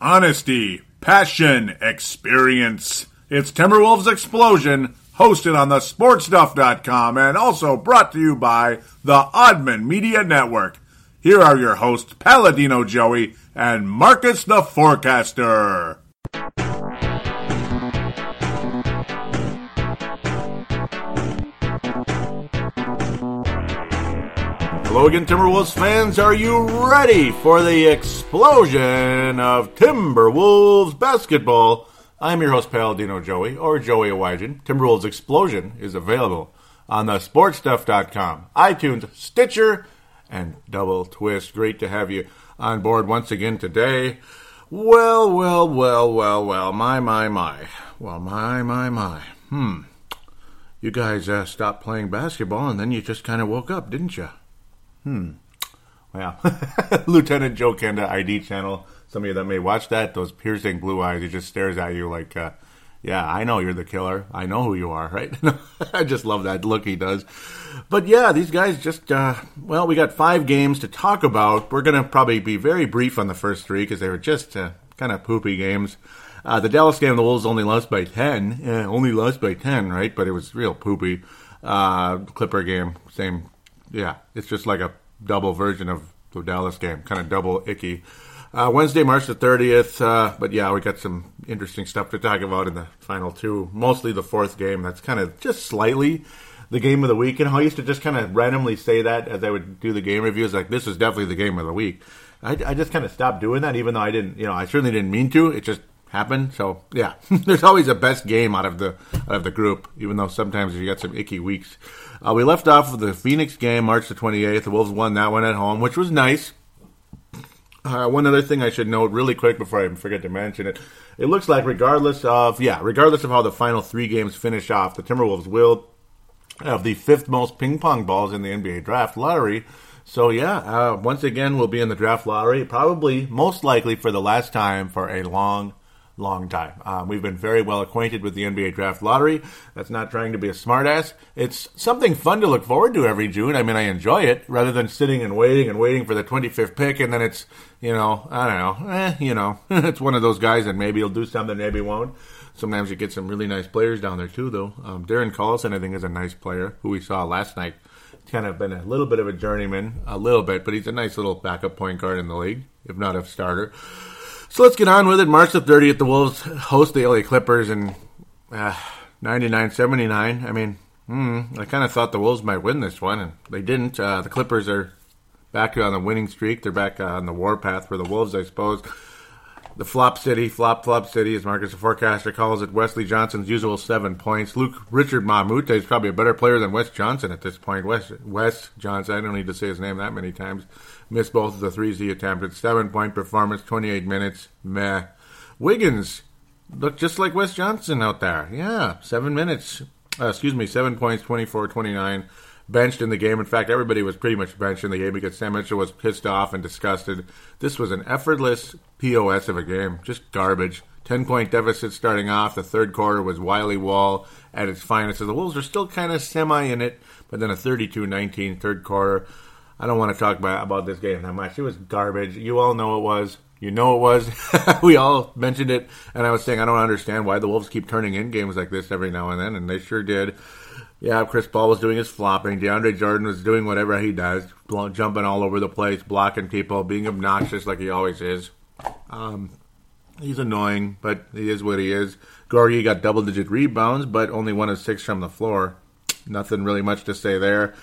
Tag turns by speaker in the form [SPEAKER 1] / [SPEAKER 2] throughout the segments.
[SPEAKER 1] honesty, passion, experience. It's Timberwolves Explosion, hosted on the sportstuff.com and also brought to you by the Oddman Media Network. Here are your hosts, Paladino Joey and Marcus the Forecaster. Hello again, Timberwolves fans. Are you ready for the explosion of Timberwolves basketball? I'm your host, Paladino Joey, or Joey Awajan. Timberwolves Explosion is available on the sportstuff.com, iTunes, Stitcher, and Double Twist. Great to have you on board once again today. Well, well, well, well, well, my, my, my. Well, my, my, my. Hmm. You guys uh, stopped playing basketball and then you just kind of woke up, didn't you? Hmm. Well, Lieutenant Joe Kenda ID channel. Some of you that may watch that, those piercing blue eyes, he just stares at you like, uh, yeah, I know you're the killer. I know who you are, right? I just love that look he does. But yeah, these guys just, uh, well, we got five games to talk about. We're going to probably be very brief on the first three because they were just uh, kind of poopy games. Uh, the Dallas game, the Wolves only lost by 10. Yeah, only lost by 10, right? But it was real poopy. Uh, Clipper game, same yeah, it's just like a double version of the Dallas game, kind of double icky. Uh, Wednesday, March the 30th. Uh, but yeah, we got some interesting stuff to talk about in the final two. Mostly the fourth game. That's kind of just slightly the game of the week. And I used to just kind of randomly say that as I would do the game reviews, like this is definitely the game of the week. I, I just kind of stopped doing that, even though I didn't, you know, I certainly didn't mean to. It just happened. So yeah, there's always a best game out of the out of the group, even though sometimes you get some icky weeks. Uh, we left off with the Phoenix game, March the 28th. The Wolves won that one at home, which was nice. Uh, one other thing I should note really quick before I forget to mention it. It looks like regardless of yeah, regardless of how the final three games finish off, the Timberwolves will have the fifth most ping pong balls in the NBA draft lottery. So yeah, uh, once again we'll be in the draft lottery, probably most likely for the last time for a long long time. Um, we've been very well acquainted with the NBA draft lottery. That's not trying to be a smartass. It's something fun to look forward to every June. I mean, I enjoy it rather than sitting and waiting and waiting for the 25th pick and then it's, you know, I don't know, eh, you know, it's one of those guys that maybe he'll do something, maybe won't. Sometimes you get some really nice players down there too, though. Um, Darren Collison, I think, is a nice player who we saw last night. Kind of been a little bit of a journeyman, a little bit, but he's a nice little backup point guard in the league, if not a starter. So let's get on with it. March the 30th, the Wolves host the LA Clippers in uh, 99 79. I mean, mm, I kind of thought the Wolves might win this one, and they didn't. Uh, the Clippers are back on the winning streak. They're back on the warpath for the Wolves, I suppose. The flop city, flop flop city, as Marcus the forecaster calls it. Wesley Johnson's usual seven points. Luc Richard Mbah a Moute is probably a better player than Wes Johnson at this point. Wes Wes Johnson, I don't need to say his name that many times. Missed both of the threes he attempted. Seven point performance, 28 minutes. Meh. Wiggins looked just like Wes Johnson out there. Yeah, seven minutes. Uh, excuse me, seven points, 24 29. Benched in the game. In fact, everybody was pretty much benched in the game because Sam Mitchell was pissed off and disgusted. This was an effortless POS of a game. Just garbage. 10 point deficit starting off. The third quarter was Wiley Wall at its finest. So the Wolves are still kind of semi in it, but then a 32 19 third quarter. I don't want to talk about about this game that much. It was garbage. You all know it was. You know it was. we all mentioned it, and I was saying I don't understand why the Wolves keep turning in games like this every now and then, and they sure did. Yeah, Chris Paul was doing his flopping. DeAndre Jordan was doing whatever he does, jumping all over the place, blocking people, being obnoxious like he always is. Um, he's annoying, but he is what he is. Gorgui got double-digit rebounds, but only one of six from the floor. Nothing really much to say there.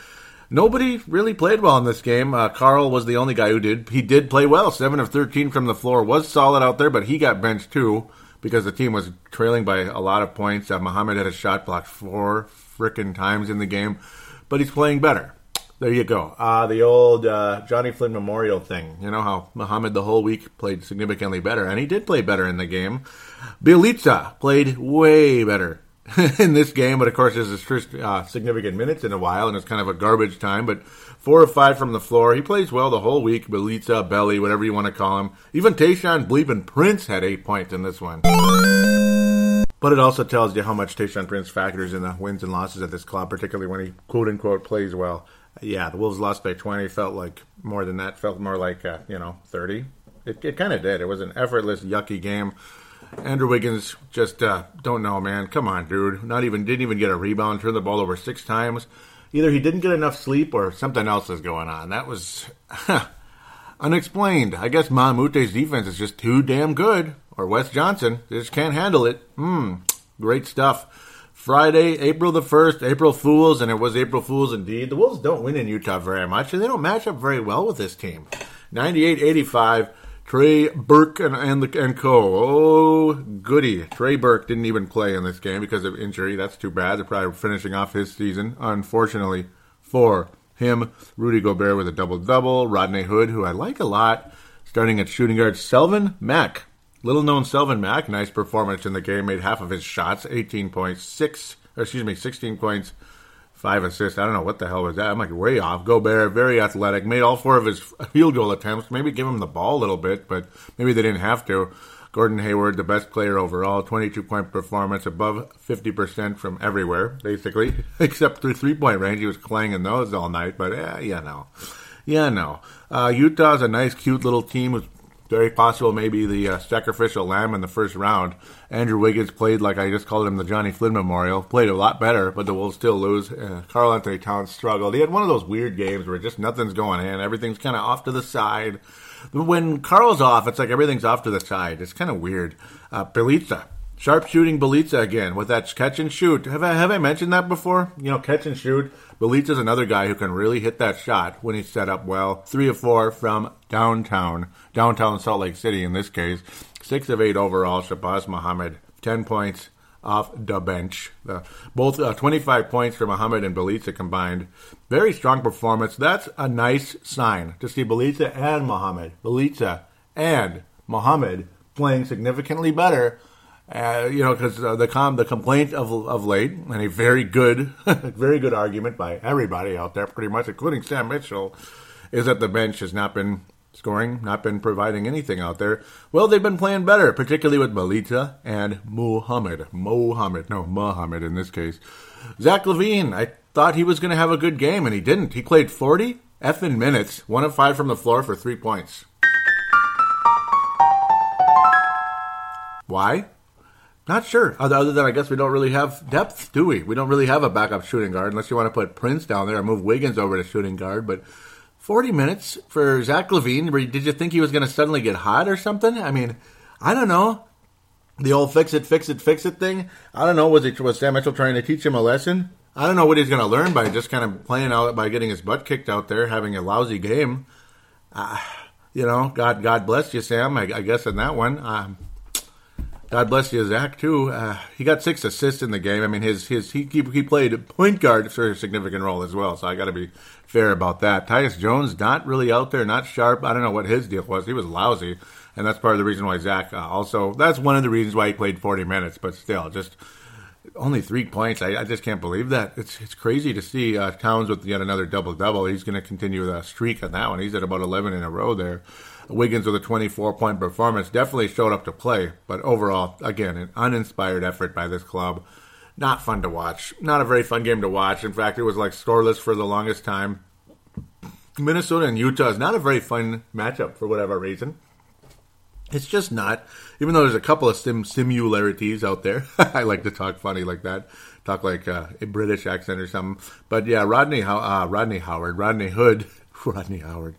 [SPEAKER 1] Nobody really played well in this game. Uh, Karl was the only guy who did. He did play well. Seven of thirteen from the floor was solid out there, but he got benched too because the team was trailing by a lot of points. Uh, Muhammad had a shot blocked four frickin' times in the game, but he's playing better. There you go. Uh, the old uh, Johnny Flynn Memorial thing. You know how Muhammad the whole week played significantly better, and he did play better in the game. Bjelica played way better in this game, but of course, this is his uh, significant minutes in a while, and it's kind of a garbage time. But four or five from the floor, he plays well the whole week. Bjelica, Belly, whatever you want to call him. Even Tayshaun Bleeping Prince had eight points in this one. But it also tells you how much Tayshaun Prince factors in the wins and losses at this club, particularly when he quote unquote plays well. Yeah, the Wolves lost by 20. Felt like more than that. Felt more like, uh, you know, 30. It, it kind of did. It was an effortless, yucky game. Andrew Wiggins just uh, don't know, man. Come on, dude. Not even didn't even get a rebound. Turned the ball over six times. Either he didn't get enough sleep or something else is going on. That was unexplained. I guess Mbah a Moute's defense is just too damn good. Or Wes Johnson just can't handle it. Hmm. Great stuff. Friday, April the 1st, April Fools, and it was April Fools indeed. The Wolves don't win in Utah very much, and they don't match up very well with this team. 98 85. Trey Burke and and, the, and co. Oh, goody. Trey Burke didn't even play in this game because of injury. That's too bad. They're probably finishing off his season, unfortunately, for him. Rudy Gobert with a double double. Rodney Hood, who I like a lot, starting at shooting guard. Shelvin Mack. Little known Shelvin Mack, nice performance in the game, made half of his shots, 18 points, six, excuse me, 16 points, five assists. I don't know what the hell was that. I'm like way off. Gobert, very athletic, made all four of his field goal attempts. Maybe give him the ball a little bit, but maybe they didn't have to. Gordon Hayward, the best player overall, 22 point performance, above 50% from everywhere, basically, except through three point range. He was clanging those all night, but yeah, yeah, no. Yeah, no. Uh, Utah's a nice, cute little team with very possible maybe the uh, sacrificial lamb in the first round. Andrew Wiggins played like I just called him the Johnny Flynn Memorial. Played a lot better, but the Wolves still lose. Uh, Karl-Anthony Towns struggled. He had one of those weird games where just nothing's going in. Everything's kind of off to the side. When Karl's off, it's like everything's off to the side. It's kind of weird. Uh, Bjelica. Sharp shooting Bjelica again with that catch and shoot. Have I have I mentioned that before? You know, catch and shoot. Bjelica's another guy who can really hit that shot when he's set up well. Three of four from downtown, downtown Salt Lake City in this case. Six of eight overall. Shabazz Muhammad, ten points off the bench. Uh, both uh, 25 points for Muhammad and Bjelica combined. Very strong performance. That's a nice sign to see Bjelica and Muhammad, Bjelica and Muhammad playing significantly better uh, you know, because uh, the com- the complaint of of late, and a very good, very good argument by everybody out there, pretty much, including Sam Mitchell, is that the bench has not been scoring, not been providing anything out there. Well, they've been playing better, particularly with Bjelica and Muhammad. Mohammed, no, Muhammad in this case. Zach LaVine, I thought he was going to have a good game, and he didn't. He played 40 effing minutes, one of five from the floor for three points. Why? Not sure. Other than I guess we don't really have depth, do we? We don't really have a backup shooting guard unless you want to put Prince down there and move Wiggins over to shooting guard. But 40 minutes for Zach LaVine. Did you think he was going to suddenly get hot or something? I mean, I don't know. The old fix it, fix it, fix it thing. I don't know. Was it was Sam Mitchell trying to teach him a lesson? I don't know what he's going to learn by just kind of playing out by getting his butt kicked out there, having a lousy game. Uh, you know, God, God bless you, Sam. I, I guess in that one. Um, God bless you, Zach. Too. Uh, he got six assists in the game. I mean, his his he he played point guard for a significant role as well. So I got to be fair about that. Tyus Jones not really out there, not sharp. I don't know what his deal was. He was lousy, and that's part of the reason why Zach uh, also. That's one of the reasons why he played forty minutes. But still, just only three points. I, I, just can't believe that. It's it's crazy to see uh, Towns with yet another double double. He's going to continue the streak on that one. He's at about eleven in a row there. Wiggins with a 24 point performance definitely showed up to play, but overall, again, an uninspired effort by this club. Not fun to watch. Not a very fun game to watch. In fact, it was like scoreless for the longest time. Minnesota and Utah is not a very fun matchup for whatever reason. It's just not. Even though there's a couple of sim- similarities out there, I like to talk funny like that, talk like uh, a British accent or something. But yeah, Rodney, uh, Rodney Howard, Rodney Hood, Rodney Howard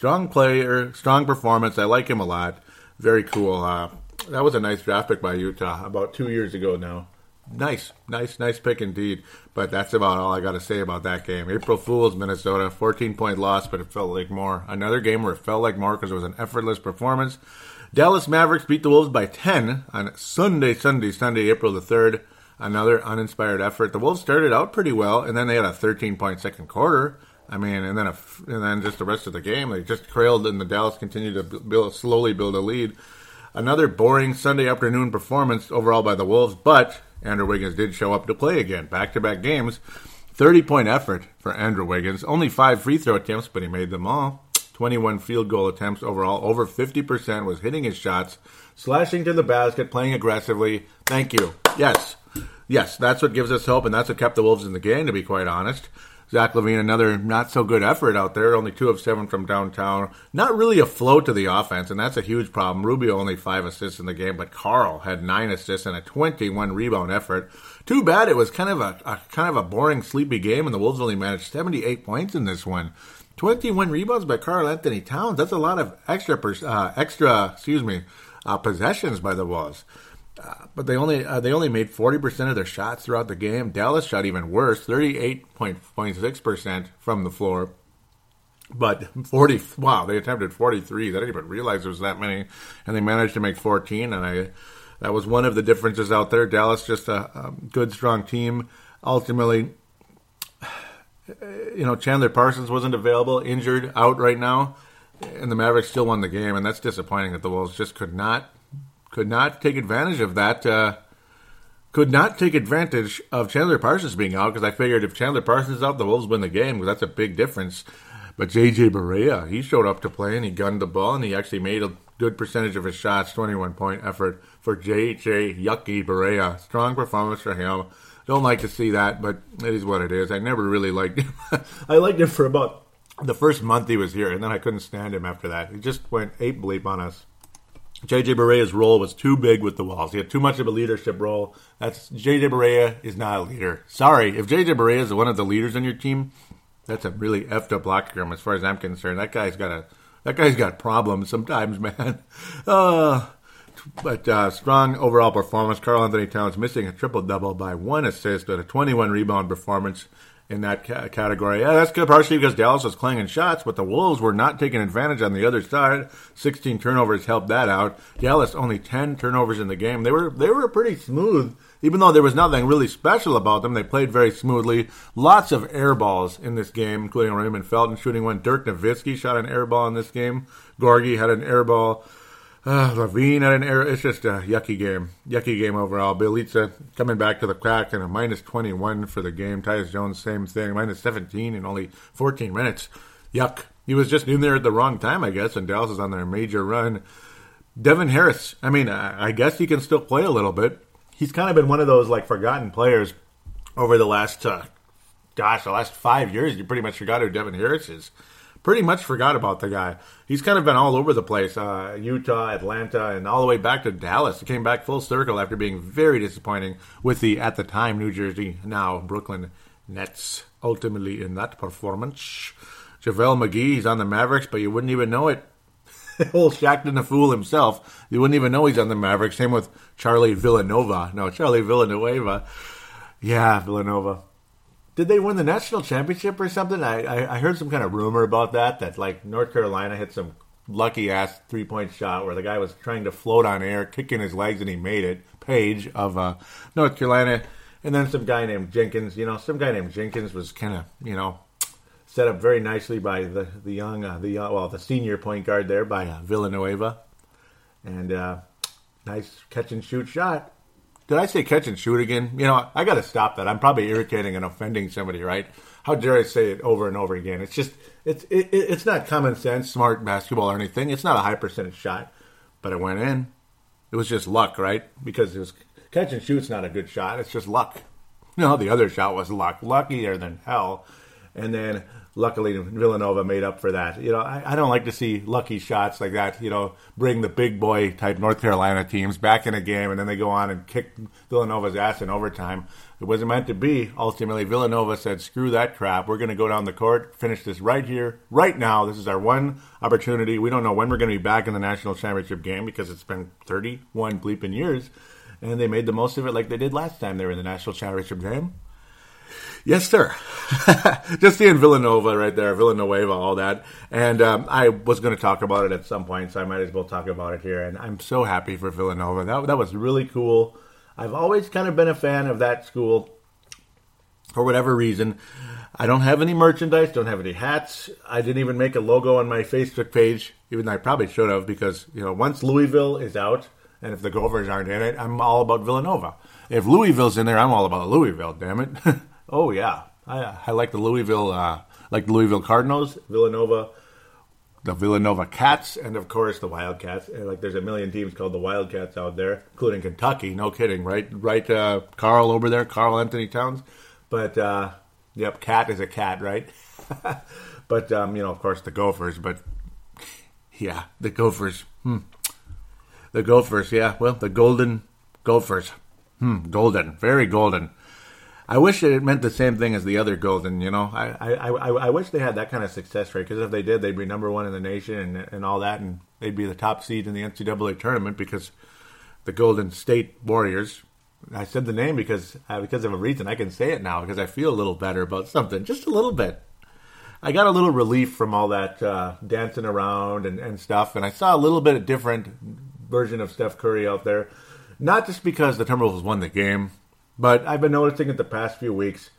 [SPEAKER 1] strong player, strong performance. I like him a lot. Very cool. Uh, that was a nice draft pick by Utah about two years ago now. Nice, nice, nice pick indeed. But that's about all I got to say about that game. April Fools, Minnesota, 14 point loss, but it felt like more. Another game where it felt like more because it was an effortless performance. Dallas Mavericks beat the Wolves by 10 on Sunday, Sunday, Sunday, April the 3rd. Another uninspired effort. The Wolves started out pretty well, and then they had a 13 point second quarter. I mean, and then a, and then just the rest of the game, they just trailed, and the Dallas continued to build, slowly build a lead. Another boring Sunday afternoon performance overall by the Wolves, but Andrew Wiggins did show up to play again, back-to-back games. 30 point effort for Andrew Wiggins. Only five free throw attempts, but he made them all. 21 field goal attempts overall. Over 50% was hitting his shots, slashing to the basket, playing aggressively. Thank you. Yes. Yes, that's what gives us hope, and that's what kept the Wolves in the game, to be quite honest. Zach LaVine, another not so good effort out there. Only two of seven from downtown. Not really a flow to the offense, and that's a huge problem. Rubio only five assists in the game, but Karl had nine assists and a 21 rebound effort. Too bad it was kind of a, a kind of a boring, sleepy game, and the Wolves only managed 78 points in this one. 21 rebounds by Karl-Anthony Towns. That's a lot of extra, uh, extra, excuse me, uh, possessions by the Wolves. But they only uh, they only made 40% of their shots throughout the game. Dallas shot even worse, 38.6% from the floor. But 40 wow, they attempted 43. I didn't even realize there was that many and they managed to make 14 and I that was one of the differences out there. Dallas just a, a good strong team. Ultimately you know, Chandler Parsons wasn't available, injured, out right now, and the Mavericks still won the game, and that's disappointing that the Wolves just could not could not take advantage of that. Uh, could not take advantage of Chandler Parsons being out because I figured if Chandler Parsons is out, the Wolves win the game because that's a big difference. But JJ Barea, he showed up to play and he gunned the ball and he actually made a good percentage of his shots, 21 point effort for JJ Yucky Barea. Strong performance for him. Don't like to see that, but it is what it is. I never really liked him. I liked him for about the first month he was here, and then I couldn't stand him after that. He just went ape bleep on us. JJ Barea's role was too big with the Wolves. He had too much of a leadership role. That's JJ Barea is not a leader. Sorry, if JJ Barea is one of the leaders on your team, that's a really effed up locker room as far as I'm concerned. That guy's got a that guy's got problems sometimes, man. Uh, but uh, strong overall performance. Karl-Anthony Towns missing a triple double by one assist and a 21 rebound performance in that ca- category. Yeah, that's good, partially because Dallas was clanging shots, but the Wolves were not taking advantage on the other side. 16 turnovers helped that out. Dallas only 10 turnovers in the game. They were they were pretty smooth, even though there was nothing really special about them. They played very smoothly. Lots of air balls in this game, including Raymond Felton shooting one. Dirk Nowitzki shot an air ball in this game. Gorgui had an air ball. Uh, LaVine at an error. It's just a yucky game. Yucky game overall. Bjelica coming back to the crack and a minus 21 for the game. Tyus Jones, same thing. Minus 17 in only 14 minutes. Yuck. He was just in there at the wrong time, I guess, and Dallas is on their major run. Devin Harris, I mean, I guess he can still play a little bit. He's kind of been one of those, like, forgotten players over the last, uh, gosh, the last five years. You pretty much forgot who Devin Harris is pretty much forgot about the guy. He's kind of been all over the place uh, Utah, Atlanta, and all the way back to Dallas. He came back full circle after being very disappointing with the, at the time, New Jersey, now Brooklyn Nets. Ultimately, in that performance, JaVale McGee, he's on the Mavericks, but you wouldn't even know it. Old Shaqtin' the Fool himself, you wouldn't even know he's on the Mavericks. Same with Charlie Villanova. No, Charlie Villanueva. Yeah, Villanova did they win the national championship or something? I, I, I heard some kind of rumor about that. That like North Carolina hit some lucky ass three point shot where the guy was trying to float on air, kicking his legs, and he made it. Paige of uh, North Carolina, and then some guy named Jenkins. You know, some guy named Jenkins was kind of you know set up very nicely by the the young uh, the young, well the senior point guard there by uh, Villanueva, and uh, nice catch and shoot shot. Did I say catch and shoot again? You know, I got to stop that. I'm probably irritating and offending somebody, right? How dare I say it over and over again? It's just, it's it, it's not common sense, smart basketball or anything. It's not a high percentage shot, but it went in. It was just luck, right? Because it was catch and shoot's not a good shot. It's just luck. No, the other shot was luck, luckier than hell. And then luckily Villanova made up for that. You know, I, I, don't like to see lucky shots like that. You know, bring the big boy type North Carolina teams back in a game, and then they go on and kick Villanova's ass in overtime. It wasn't meant to be. Ultimately, Villanova said, "Screw that crap. We're going to go down the court, finish this right here, right now. This is our one opportunity. We don't know when we're going to be back in the national championship game because it's been 31 bleeping years." And they made the most of it like they did last time they were in the national championship game. Yes, sir. Just seeing Villanova right there, Villanueva, all that. And um, I was going to talk about it at some point, so I might as well talk about it here. And I'm so happy for Villanova. That, that was really cool. I've always kind of been a fan of that school for whatever reason. I don't have any merchandise, don't have any hats. I didn't even make a logo on my Facebook page, even though I probably should have, because, you know, once Louisville is out, and if the Gophers aren't in it, I'm all about Villanova. If Louisville's in there, I'm all about Louisville, damn it. Oh yeah, I, I like the Louisville, uh, like the Louisville Cardinals, Villanova, the Villanova Cats, and of course the Wildcats. Like there's a million teams called the Wildcats out there, including Kentucky. No kidding, right? Right, uh, Karl over there, Karl-Anthony Towns. But uh, Yep, cat is a cat, right? but um, you know, of course, the Gophers. But yeah, the Gophers. Hmm. The Gophers. Yeah, well, the Golden Gophers. Hmm, golden, very golden. I wish it meant the same thing as the other golden. You know, I I, I, I wish they had that kind of success rate because if they did, they'd be number one in the nation and and all that, and they'd be the top seed in the NCAA tournament because the Golden State Warriors. I said the name because uh, because of a reason. I can say it now because I feel a little better about something, just a little bit. I got a little relief from all that uh, dancing around and, and stuff, and I saw a little bit of different version of Steph Curry out there. Not just because the Timberwolves won the game, but I've been noticing it the past few weeks.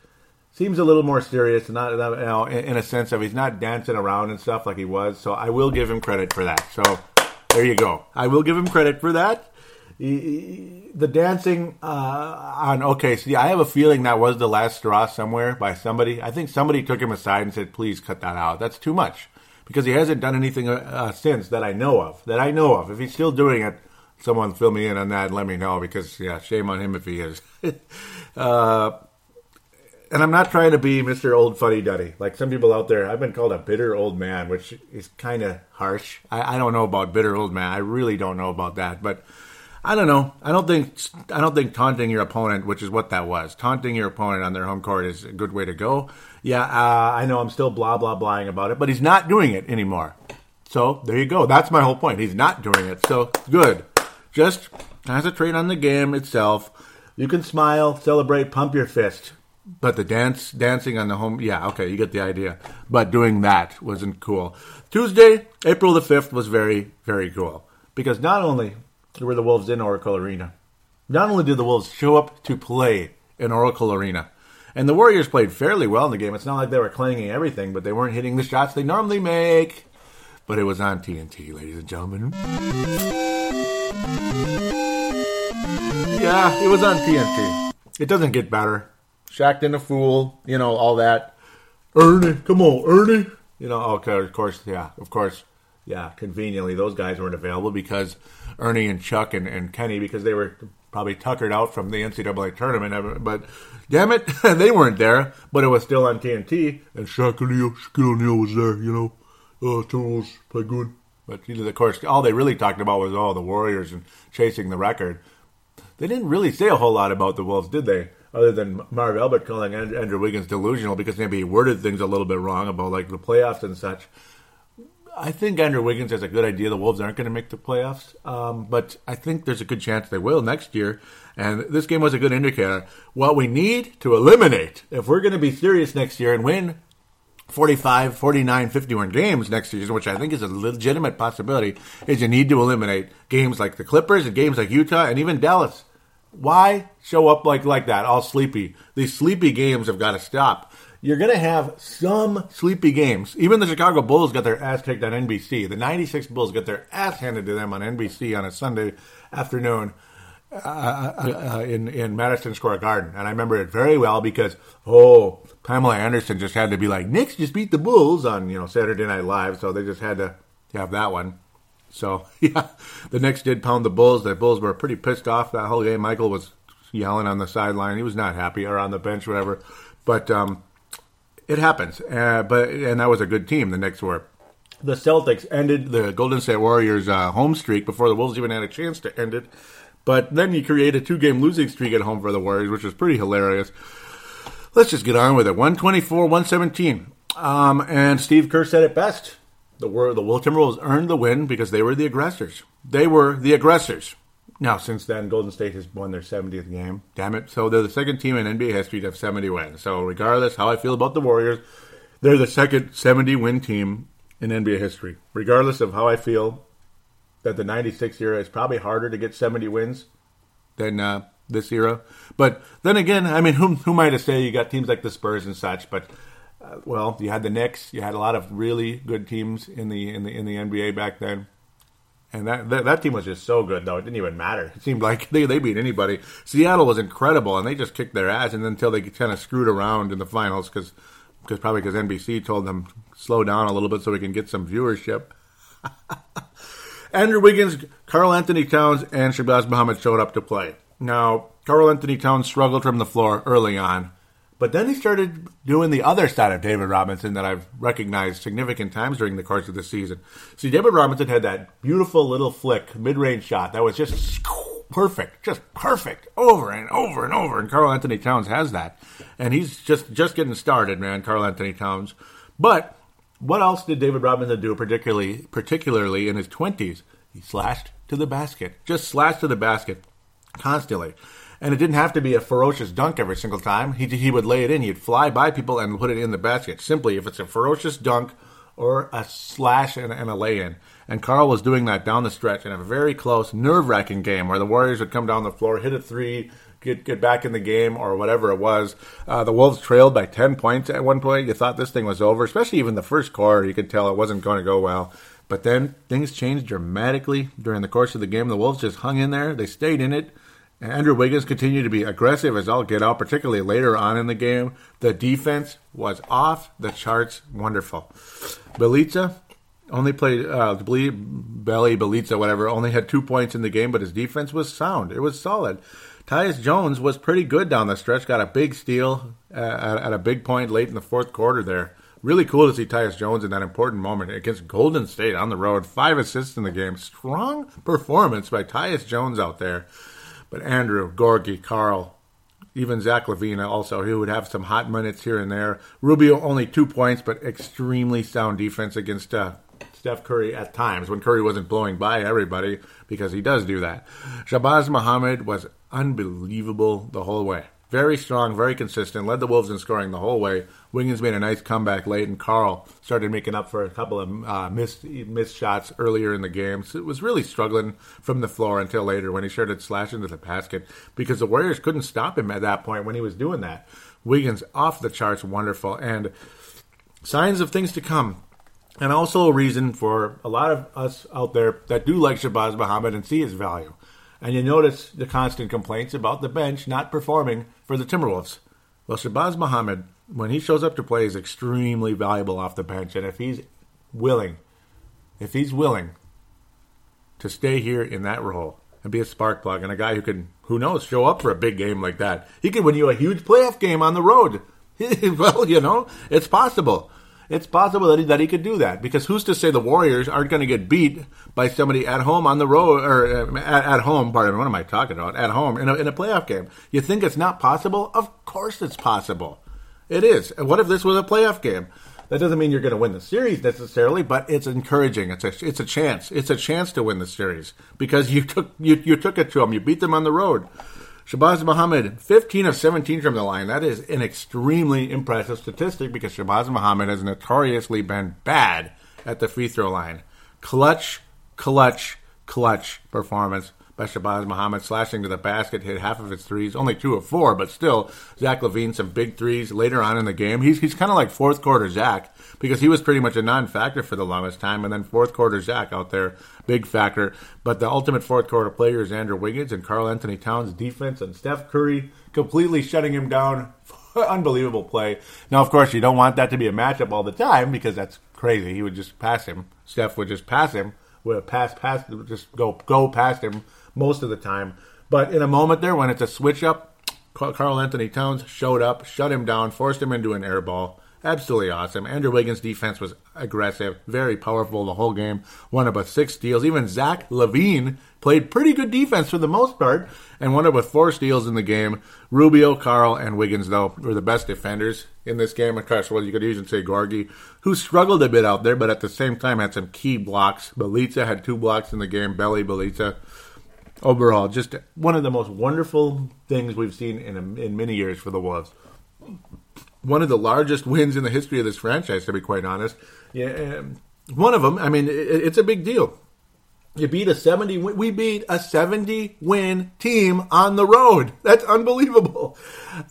[SPEAKER 1] Seems a little more serious, not you know, in a sense of he's not dancing around and stuff like he was. So I will give him credit for that. So there you go. I will give him credit for that the dancing uh, on okay see i have a feeling that was the last straw somewhere by somebody i think somebody took him aside and said please cut that out that's too much because he hasn't done anything uh, since that i know of that i know of if he's still doing it someone fill me in on that and let me know because yeah shame on him if he is uh, and i'm not trying to be mr old fuddy duddy like some people out there i've been called a bitter old man which is kind of harsh I, I don't know about bitter old man i really don't know about that but I don't know. I don't think I don't think taunting your opponent, which is what that was, taunting your opponent on their home court is a good way to go. Yeah, uh, I know I'm still blah blah blahing about it, but he's not doing it anymore. So there you go. That's my whole point. He's not doing it. So good. Just concentrate on the game itself. You can smile, celebrate, pump your fist. But the dance, dancing on the home, yeah, okay, you get the idea. But doing that wasn't cool. Tuesday, April the 5th was very, very cool. Because not only were the Wolves in Oracle Arena. Not only did the Wolves show up to play in Oracle Arena, and the Warriors played fairly well in the game. It's not like they were clanging everything, but they weren't hitting the shots they normally make. But it was on TNT, ladies and gentlemen. Yeah, it was on TNT. It doesn't get better. Shaqtin' a fool, you know, all that. Ernie, come on, Ernie. You know, okay, of course, yeah, of course, yeah, conveniently, those guys weren't available because Ernie and Chuck and, and Kenny because they were probably tuckered out from the NCAA tournament. But damn it, they weren't there. But it was still on TNT, and Shaquille O'Neal was there. You know, uh, Timberwolves play good. But of course, all they really talked about was all oh, the Warriors and chasing the record. They didn't really say a whole lot about the Wolves, did they? Other than Marv Albert calling Andrew Wiggins delusional because maybe he worded things a little bit wrong about like the playoffs and such. I think Andrew Wiggins has a good idea. The Wolves aren't going to make the playoffs, um, but I think there's a good chance they will next year. And this game was a good indicator. What we need to eliminate, if we're going to be serious next year and win 45, 49, 51 games next season, which I think is a legitimate possibility, is you need to eliminate games like the Clippers and games like Utah and even Dallas. Why show up like like that, all sleepy? These sleepy games have got to stop you're going to have some sleepy games. Even the Chicago Bulls got their ass kicked on NBC. The 96 Bulls got their ass handed to them on NBC on a Sunday afternoon uh, uh, uh, in, in Madison Square Garden. And I remember it very well because, oh, Pamela Anderson just had to be like, Knicks just beat the Bulls on, you know, Saturday Night Live. So they just had to have that one. So, yeah, the Knicks did pound the Bulls. The Bulls were pretty pissed off that whole game. Michael was yelling on the sideline. He was not happy, or on the bench, whatever. But, um, it happens. Uh, but and that was a good team. The Knicks were. The Celtics ended the Golden State Warriors' uh, home streak before the Wolves even had a chance to end it. But then you create a two-game losing streak at home for the Warriors, which is pretty hilarious. Let's just get on with it. 124, 117. Um, and Steve Kerr said it best. The, the Will Timberwolves earned the win because they were the aggressors. They were the aggressors. Now, since then, Golden State has won their 70th game. Damn it. So they're the second team in NBA history to have 70 wins. So, regardless how I feel about the Warriors, they're the second 70 win team in NBA history. Regardless of how I feel that the 96 era is probably harder to get 70 wins than uh, this era. But then again, I mean, who, who am I to say you got teams like the Spurs and such? But uh, well, you had the Knicks. You had a lot of really good teams in the in the in the NBA back then. And that, that, that team was just so good, though it didn't even matter. It seemed like they they beat anybody. Seattle was incredible, and they just kicked their ass, and until they kind of screwed around in the finals because because probably because NBC told them slow down a little bit so we can get some viewership. Andrew Wiggins, Karl-Anthony Towns, and Shabazz Muhammad showed up to play. Now, Karl-Anthony Towns struggled from the floor early on, But then he started doing the other side of David Robinson that I've recognized significant times during the course of the season. See, David Robinson had that beautiful little flick, mid range shot that was just perfect, just perfect, over and over and over. And Karl-Anthony Towns has that, and he's just just getting started, man. Karl-Anthony Towns, but what else did David Robinson do, particularly particularly in his twenties? He slashed to the basket, just slashed to the basket constantly. And it didn't have to be a ferocious dunk every single time. He, he would lay it in. He'd fly by people and put it in the basket. Simply, if it's a ferocious dunk or a slash and, and a lay in. And Karl was doing that down the stretch in a very close, nerve wracking game where the Warriors would come down the floor, hit a three, get get back in the game or whatever it was. Uh, the Wolves trailed by ten points at one point. You thought this thing was over, especially even the first quarter. You could tell it wasn't going to go well. But then things changed dramatically during the course of the game. The Wolves just hung in there. They stayed in it. Andrew Wiggins continued to be aggressive as all get out, particularly later on in the game. The defense was off the charts wonderful. Bjelica only played uh, Belly Bjelica, whatever, only had two points in the game, but his defense was sound. It was solid. Tyus Jones was pretty good down the stretch. Got a big steal uh, at, at, a big point late in the fourth quarter there. Really cool to see Tyus Jones in that important moment against Golden State on the road. Five assists in the game. Strong performance by Tyus Jones out there. But Andrew, Gorgui, Karl, even Zach LaVine also, he would have some hot minutes here and there. Rubio only two points, but extremely sound defense against uh, Steph Curry at times when Curry wasn't blowing by everybody because he does do that. Shabazz Muhammad was unbelievable the whole way. Very strong, very consistent, led the Wolves in scoring the whole way. Wiggins made a nice comeback late, and Karl started making up for a couple of uh, missed, missed shots earlier in the game. So it was really struggling from the floor until later when he started slashing to the basket because the Warriors couldn't stop him at that point when he was doing that. Wiggins off the charts, wonderful, and signs of things to come. And also a reason for a lot of us out there that do like Shabazz Muhammad and see his value. And you notice the constant complaints about the bench not performing for the Timberwolves. Well, Shabazz Muhammad, when he shows up to play, is extremely valuable off the bench. And if he's willing, if he's willing to stay here in that role and be a spark plug and a guy who can, who knows, show up for a big game like that, he could win you a huge playoff game on the road. well, you know, it's possible it's possible that he, that he could do that because who's to say the Warriors aren't going to get beat by somebody at home on the road or uh, at, at, home? Pardon, what am I talking about? At home in a, in a playoff game. You think it's not possible? Of course it's possible. It is. And what if this was a playoff game? That doesn't mean you're going to win the series necessarily, but it's encouraging. It's a it's a chance. It's a chance to win the series because you took you, you took it to them. You beat them on the road. Shabazz Muhammad, 15 of 17 from the line. That is an extremely impressive statistic because Shabazz Muhammad has notoriously been bad at the free throw line. Clutch, clutch, clutch performance by Shabazz Muhammad, slashing to the basket, hit half of his threes, only two of four, but still, Zach LaVine, some big threes later on in the game. He's, he's kind of like fourth quarter Zach because he was pretty much a non factor for the longest time, and then fourth quarter Zach out there, big factor. But the ultimate fourth quarter player is Andrew Wiggins and Karl-Anthony Towns' defense, and Steph Curry completely shutting him down. Unbelievable play. Now, of course, you don't want that to be a matchup all the time because that's crazy. He would just pass him. Steph would just pass him. Would pass, pass, just go, go past him most of the time. But in a moment there, when it's a switch up, Karl-Anthony Towns showed up, shut him down, forced him into an air ball. Absolutely awesome. Andrew Wiggins' defense was aggressive, very powerful the whole game. Won about six steals. Even Zach LaVine played pretty good defense for the most part and won it with four steals in the game. Rubio, Karl, and Wiggins, though, were the best defenders in this game. Of course, well, you could even say Gorgui, who struggled a bit out there, but at the same time had some key blocks. Bjelica had two blocks in the game. Belly Bjelica overall, just one of the most wonderful things we've seen in in many years for the Wolves. One of the largest wins in the history of this franchise, to be quite honest. Yeah, one of them. I mean, it, it's a big deal. You beat a seventy. We beat a seventy win team on the road. That's unbelievable.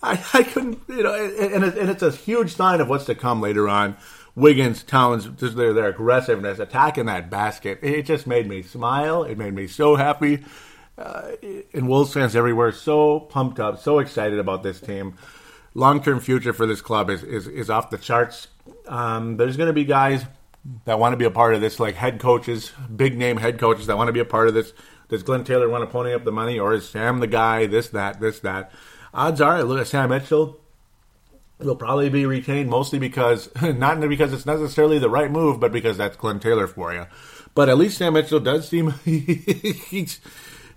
[SPEAKER 1] I, I couldn't, you know, and, and it's a huge sign of what's to come later on. Wiggins, Towns, just their their aggressiveness, attacking that basket. It just made me smile. It made me so happy uh, and Wolves fans everywhere so pumped up, so excited about this team. Long term future for this club is, is, is off the charts. Um, there's going to be guys that want to be a part of this, like head coaches, big name head coaches that want to be a part of this. Does Glenn Taylor want to pony up the money, or is Sam the guy? This, that, this, that. Odds are, look at Sam Mitchell. he'll probably be retained mostly because not because it's necessarily the right move, but because that's Glenn Taylor for you. But at least Sam Mitchell does seem he's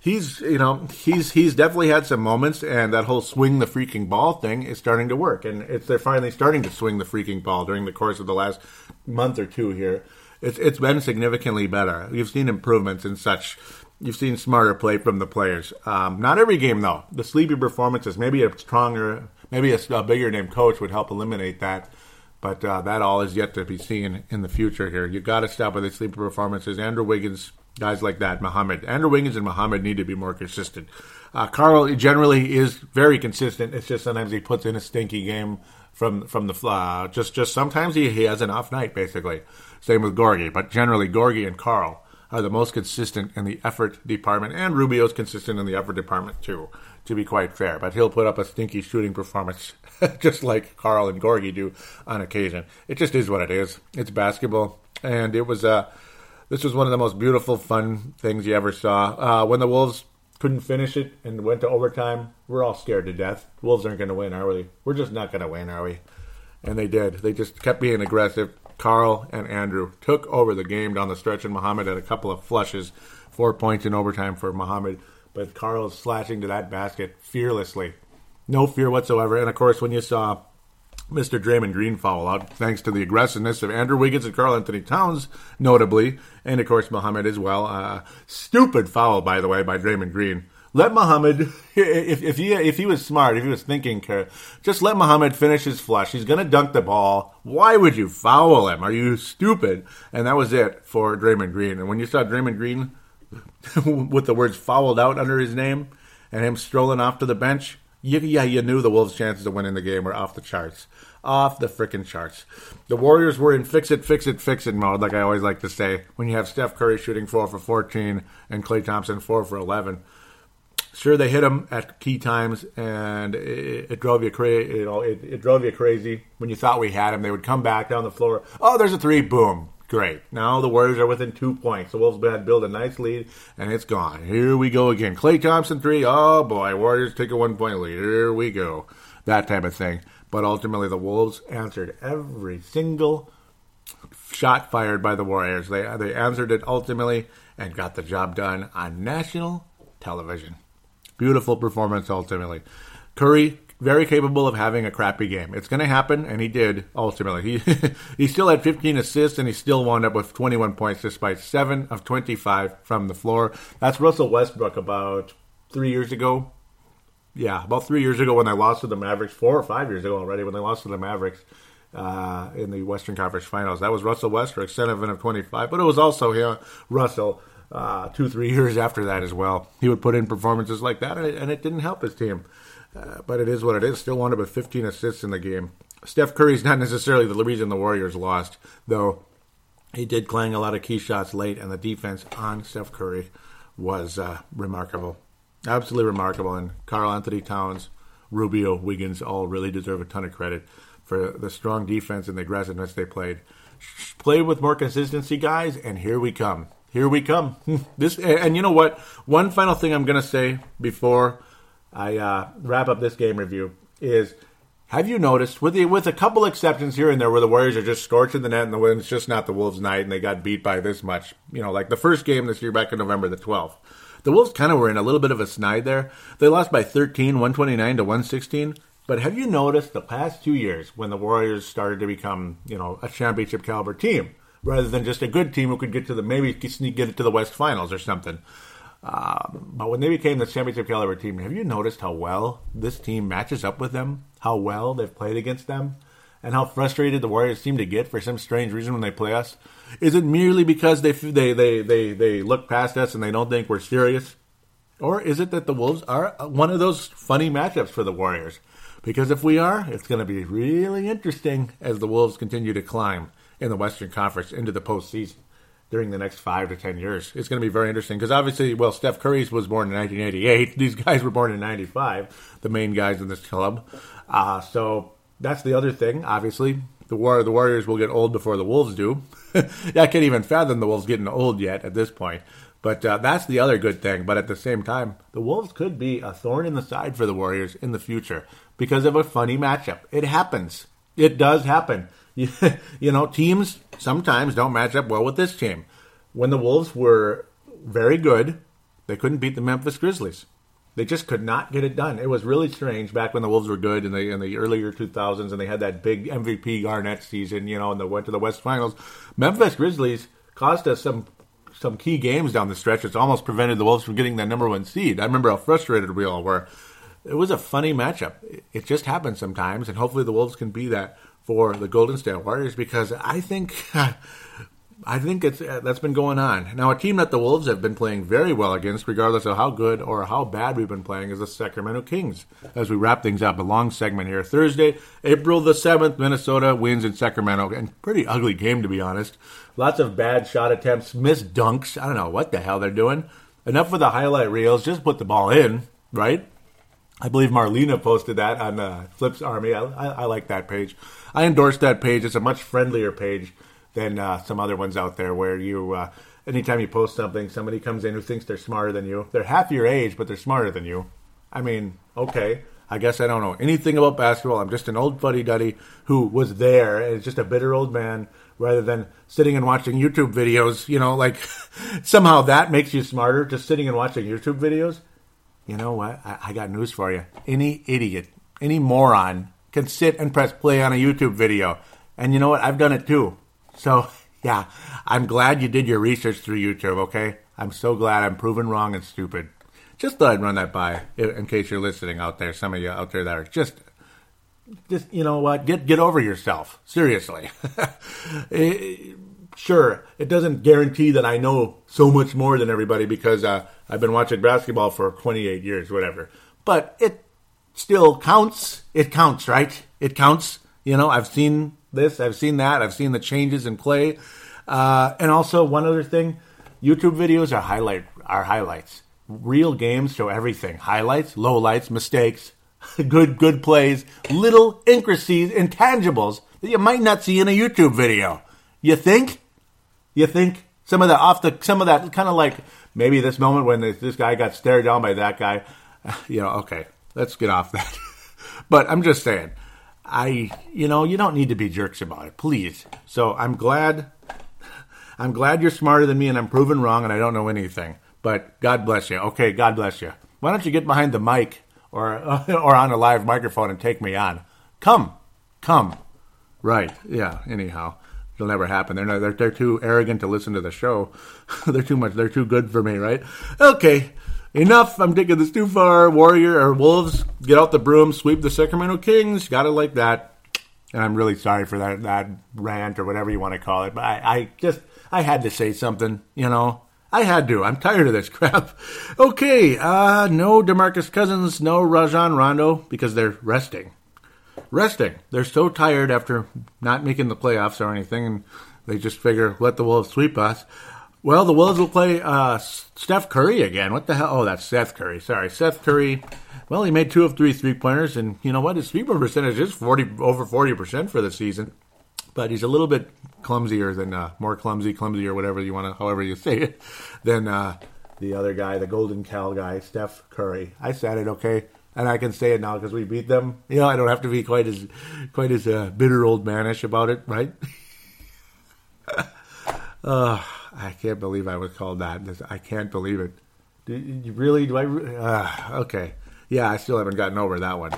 [SPEAKER 1] he's you know he's he's definitely had some moments, and that whole swing the freaking ball thing is starting to work, and it's they're finally starting to swing the freaking ball during the course of the last month or two here. It's it's been significantly better. You've seen improvements in such. You've seen smarter play from the players. Um, not every game though. The sleepy performances, maybe a stronger, maybe a, a bigger name coach would help eliminate that. But uh, that all is yet to be seen in the future here. You got to stop with the sleepy performances. Andrew Wiggins guys like that. Muhammad, Andrew Wiggins, and Muhammad need to be more consistent. Uh, Karl generally is very consistent. It's just sometimes he puts in a stinky game from from the uh, just just sometimes he, he has an off night basically. Same with Gorgui, but generally Gorgui and Karl are the most consistent in the effort department, and Rubio's consistent in the effort department too. To be quite fair, but he'll put up a stinky shooting performance, just like Karl and Gorgui do on occasion. It just is what it is. It's basketball, and it was uh, this was one of the most beautiful, fun things you ever saw. Uh, when the Wolves couldn't finish it and went to overtime, we're all scared to death. Wolves aren't going to win, are we? We're just not going to win, are we? And they did. They just kept being aggressive. Karl and Andrew took over the game down the stretch, and Muhammad had a couple of flushes, four points in overtime for Muhammad. But Karl is slashing to that basket fearlessly, no fear whatsoever. And of course, when you saw Mr. Draymond Green foul out, thanks to the aggressiveness of Andrew Wiggins and Karl-Anthony Towns, notably, and of course Muhammad as well. Uh, stupid foul, by the way, by Draymond Green. Let Muhammad, if, if he if he was smart, if he was thinking, just let Muhammad finish his flush. He's going to dunk the ball. Why would you foul him? Are you stupid? And that was it for Draymond Green. And when you saw Draymond Green with the words fouled out under his name and him strolling off to the bench, you, yeah, you knew the Wolves' chances of winning the game were off the charts. Off the freaking charts. The Warriors were in fix it, fix it, fix it mode, like I always like to say, when you have Steph Curry shooting 4 for 14 and Klay Thompson 4 for 11. Sure, they hit him at key times, and it, it drove you crazy. You know, it, it drove you crazy when you thought we had him. They would come back down the floor. Oh, there's a three. Boom. Great. Now the Warriors are within two points. The Wolves had built a nice lead, and it's gone. Here we go again. Klay Thompson three. Oh boy, Warriors take a one point lead. Here we go. That type of thing. But ultimately, the Wolves answered every single shot fired by the Warriors. They they answered it ultimately and got the job done on national television. Beautiful performance ultimately. Curry very capable of having a crappy game. It's going to happen, and he did ultimately. He he still had 15 assists, and he still wound up with 21 points despite seven of 25 from the floor. That's Russell Westbrook about three years ago. Yeah, about three years ago when they lost to the Mavericks, four or five years ago already when they lost to the Mavericks uh, in the Western Conference Finals. That was Russell Westbrook, seven of 25, but it was also him, Russell. Uh, two, three years after that as well. He would put in performances like that, and it, and it didn't help his team. Uh, but it is what it is. Still wound up with 15 assists in the game. Steph Curry's not necessarily the reason the Warriors lost, though he did clang a lot of key shots late, and the defense on Steph Curry was uh, remarkable. Absolutely remarkable. And Karl-Anthony Towns, Rubio, Wiggins all really deserve a ton of credit for the strong defense and the aggressiveness they played. Played with more consistency, guys, and here we come. Here we come. this and you know what? One final thing I'm going to say before I uh, wrap up this game review is have you noticed with the, with a couple exceptions here and there where the Warriors are just scorching the net and the it's just not the Wolves' night and they got beat by this much. You know, like the first game this year back in November the 12th. The Wolves kind of were in a little bit of a snide there. They lost by 13, 129 to 116. But have you noticed the past two years when the Warriors started to become, you know, a championship caliber team rather than just a good team who could get to the maybe sneak get it to the West Finals or something? Um, but when they became the championship caliber team, have you noticed how well this team matches up with them? How well they've played against them? And how frustrated the Warriors seem to get for some strange reason when they play us? Is it merely because they they they they, they look past us and they don't think we're serious? Or is it that the Wolves are one of those funny matchups for the Warriors? Because if we are, it's going to be really interesting as the Wolves continue to climb in the Western Conference into the postseason during the next five to ten years. It's going to be very interesting because obviously, well, Steph Curry's was born in 1988. These guys were born in 95, the main guys in this club. Uh, so that's the other thing. Obviously, the war the Warriors will get old before the Wolves do. I can't even fathom the Wolves getting old yet at this point. But uh, that's the other good thing. But at the same time, the Wolves could be a thorn in the side for the Warriors in the future because of a funny matchup. It happens. It does happen. You, know, teams sometimes don't match up well with this team. When the Wolves were very good, they couldn't beat the Memphis Grizzlies. They just could not get it done. It was really strange back when the Wolves were good in the in the earlier 2000s, and they had that big MVP Garnett season, you know, and they went to the West Finals. Memphis Grizzlies cost us some some key games down the stretch. It's almost prevented the Wolves from getting that number one seed. I remember how frustrated we all were. It was a funny matchup. It just happens sometimes, and hopefully the Wolves can be that for the Golden State Warriors because I think I think it's uh, that's been going on. Now, a team that the Wolves have been playing very well against, regardless of how good or how bad we've been playing, is the Sacramento Kings. As we wrap things up, a long segment here. Thursday, April the 7th, Minnesota wins in Sacramento. And pretty ugly game, to be honest. Lots of bad shot attempts, missed dunks. I don't know what the hell they're doing. Enough for the highlight reels. Just put the ball in, right? I believe Marlena posted that on uh, Flips Army. I, I, I like that page. I endorse that page. It's a much friendlier page than uh, some other ones out there where you, uh, anytime you post something, somebody comes in who thinks they're smarter than you. They're half your age, but they're smarter than you. I mean, okay. I guess I don't know anything about basketball. I'm just an old fuddy duddy who was there and is just a bitter old man rather than sitting and watching YouTube videos. You know, like somehow that makes you smarter, just sitting and watching YouTube videos. You know what? I, I got news for you. Any idiot, any moron can sit and press play on a YouTube video. And you know what? I've done it too. So, yeah, I'm glad you did your research through YouTube, okay? I'm so glad I'm proven wrong and stupid. Just thought I'd run that by in case you're listening out there. Some of you out there that are just, just you know what? Get get over yourself. Seriously. it, sure, it doesn't guarantee that I know so much more than everybody because uh, I've been watching basketball for 28 years, whatever. But it still counts. It counts, right? It counts. You know, I've seen this, I've seen that, I've seen the changes in play, uh, and also one other thing: YouTube videos are highlight are highlights. Real games show everything: highlights, lowlights, mistakes, good good plays, little intricacies, intangibles that you might not see in a YouTube video. You think? You think some of the off the some of that kind of like maybe this moment when this, this guy got stared down by that guy. You know, okay, let's get off that. but I'm just saying I, you know, you don't need to be jerks about it, please. So I'm glad, I'm glad you're smarter than me, and I'm proven wrong, and I don't know anything. But God bless you. Okay, God bless you. Why don't you get behind the mic or or on a live microphone and take me on? Come, come. Right? Yeah. Anyhow, it'll never happen. They're not, they're they're too arrogant to listen to the show. they're too much. They're too good for me. Right? Okay enough. I'm taking this too far. Warrior or Wolves, get out the broom, sweep the Sacramento Kings. Got it like that. And I'm really sorry for that that rant or whatever you want to call it. But I, I just I had to say something, you know. I had to. I'm tired of this crap. Okay, uh, no Demarcus Cousins, no Rajon Rondo because they're resting. Resting. They're so tired after not making the playoffs or anything, and they just figure let the Wolves sweep us. Well, the Wolves will play uh, Steph Curry again. What the hell? Oh, that's Seth Curry. Sorry, Seth Curry. Well, he made two of three three pointers, and you know what? His three point percentage is forty over forty percent for the season. But he's a little bit clumsier than uh, more clumsy, clumsy, or whatever you want to, however you say it, than uh, the other guy, the Golden Cal guy, Steph Curry. I said it okay, and I can say it now because we beat them. You know, I don't have to be quite as quite as uh, bitter old manish about it, right? uh, I can't believe I was called that. I can't believe it. Do you really? Do I? Uh, okay. Yeah, I still haven't gotten over that one.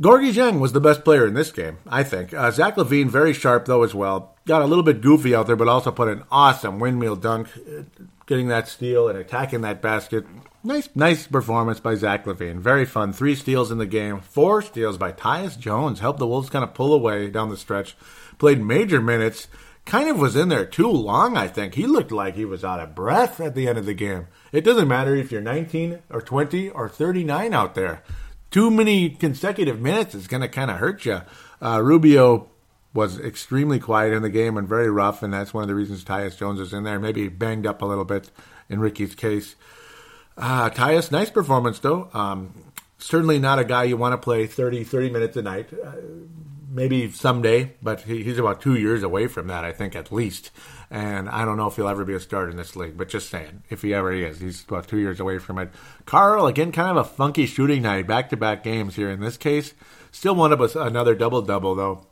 [SPEAKER 1] Gorgui Dieng was the best player in this game, I think. Uh, Zach LaVine, very sharp though as well. Got a little bit goofy out there, but also put an awesome windmill dunk, uh, getting that steal and attacking that basket. Nice, nice performance by Zach LaVine. Very fun. Three steals in the game. Four steals by Tyus Jones. Helped the Wolves kind of pull away down the stretch. Played major minutes kind of was in there too long, I think. He looked like he was out of breath at the end of the game. It doesn't matter if you're 19 or 20 or 39 out there. Too many consecutive minutes is going to kind of hurt you. Uh, Rubio was extremely quiet in the game and very rough, and that's one of the reasons Tyus Jones is in there. Maybe banged up a little bit in Ricky's case. Uh, Tyus, nice performance though. Um, certainly not a guy you want to play 30, 30 minutes a night. Uh, maybe someday, but he, he's about two years away from that, I think, at least. And I don't know if he'll ever be a starter in this league, but just saying, if he ever is, he's about two years away from it. Karl, again, kind of a funky shooting night, back to back games here in this case. Still one of us another double double, though.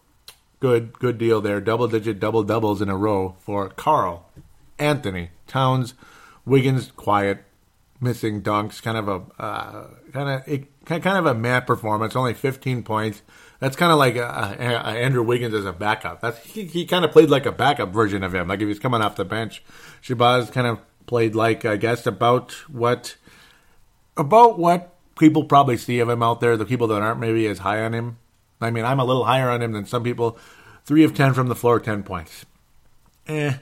[SPEAKER 1] Good, good deal there. Double digit double doubles in a row for Karl, Anthony, Towns, Wiggins, quiet, missing dunks, kind of a uh, kind of kind of a mad performance. Only 15 points. That's kind of like uh, uh, Andrew Wiggins as a backup. That's he, he kind of played like a backup version of him. Like if he's coming off the bench, Shabazz kind of played like I guess about what about what people probably see of him out there. The people that aren't maybe as high on him. I mean, I'm a little higher on him than some people. Three of ten from the floor, ten points. Eh,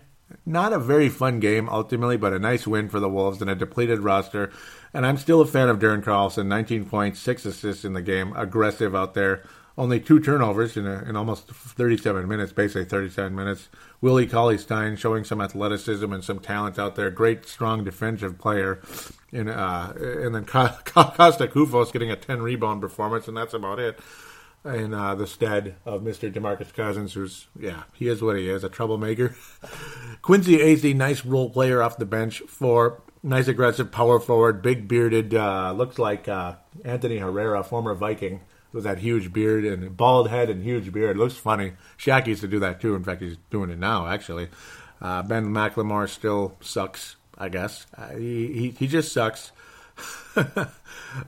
[SPEAKER 1] not a very fun game ultimately, but a nice win for the Wolves and a depleted roster. And I'm still a fan of Darren Collison. 19 points, six assists in the game, aggressive out there. Only two turnovers in, a, in almost 37 minutes, basically 37 minutes. Willie Cauley Stein showing some athleticism and some talent out there. Great, strong defensive player. And, uh, and then Kosta Koufos getting a 10 rebound performance, and that's about it in uh, the stead of Mr. DeMarcus Cousins, who's, yeah, he is what he is, a troublemaker. Quincy Acy, nice role player off the bench for nice aggressive power forward, big bearded, uh, looks like uh, Anthony Herrera, former Viking, with that huge beard and bald head and huge beard. Looks funny. Shaq used to do that too. In fact, he's doing it now, actually. Uh, ben McLemore still sucks, I guess. Uh, he, he, he just sucks.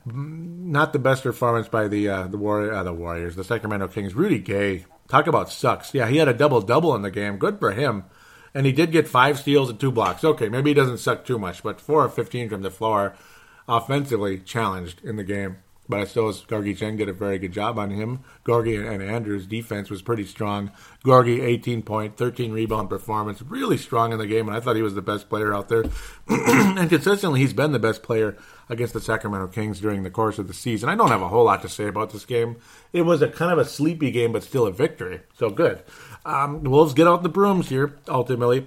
[SPEAKER 1] Not the best performance by the uh, the Warrior, uh, the Warriors, the Sacramento Kings. Rudy Gay, talk about sucks. Yeah, he had a double double in the game. Good for him. And he did get five steals and two blocks. Okay, maybe he doesn't suck too much, but four of fifteen from the floor, offensively challenged in the game. But I still, Dieng did a very good job on him. Gorgui and Andrews' defense was pretty strong. Gorgui, 18 point, 13 rebound performance, really strong in the game, and I thought he was the best player out there. and consistently, he's been the best player against the Sacramento Kings during the course of the season. I don't have a whole lot to say about this game. It was a kind of a sleepy game, but still a victory. So good. Um, Wolves get out the brooms here, ultimately.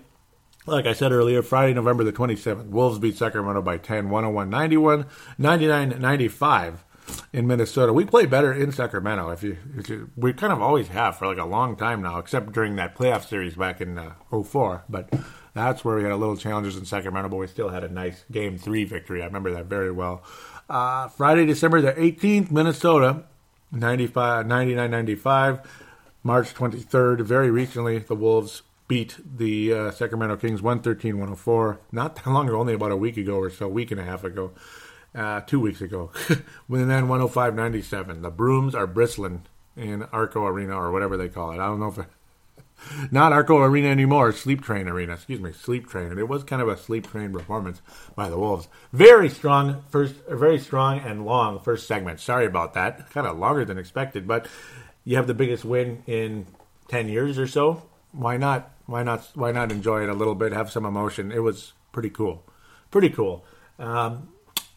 [SPEAKER 1] Like I said earlier, Friday, November the 27th, Wolves beat Sacramento by 10, 101 91, 99 95 in Minnesota. We play better in Sacramento. If you, if you, we kind of always have for like a long time now, except during that playoff series back in uh, 04. But that's where we had a little challenges in Sacramento, but we still had a nice game three victory. I remember that very well. Uh, Friday, December the 18th, Minnesota, 95, 99 95. March 23rd, very recently, the Wolves beat the uh, Sacramento Kings 113 104. Not that long ago, only about a week ago or so, a week and a half ago uh, two weeks ago. and then 105.97. The brooms are bristling in Arco Arena or whatever they call it. I don't know if it, not Arco Arena anymore, Sleep Train Arena. Excuse me, Sleep Train. And it was kind of a sleep train performance by the Wolves. Very strong first, very strong and long first segment. Sorry about that. Kind of longer than expected, but you have the biggest win in ten years or so. Why not? Why not? Why not enjoy it a little bit? Have some emotion. It was pretty cool. Pretty cool. Um,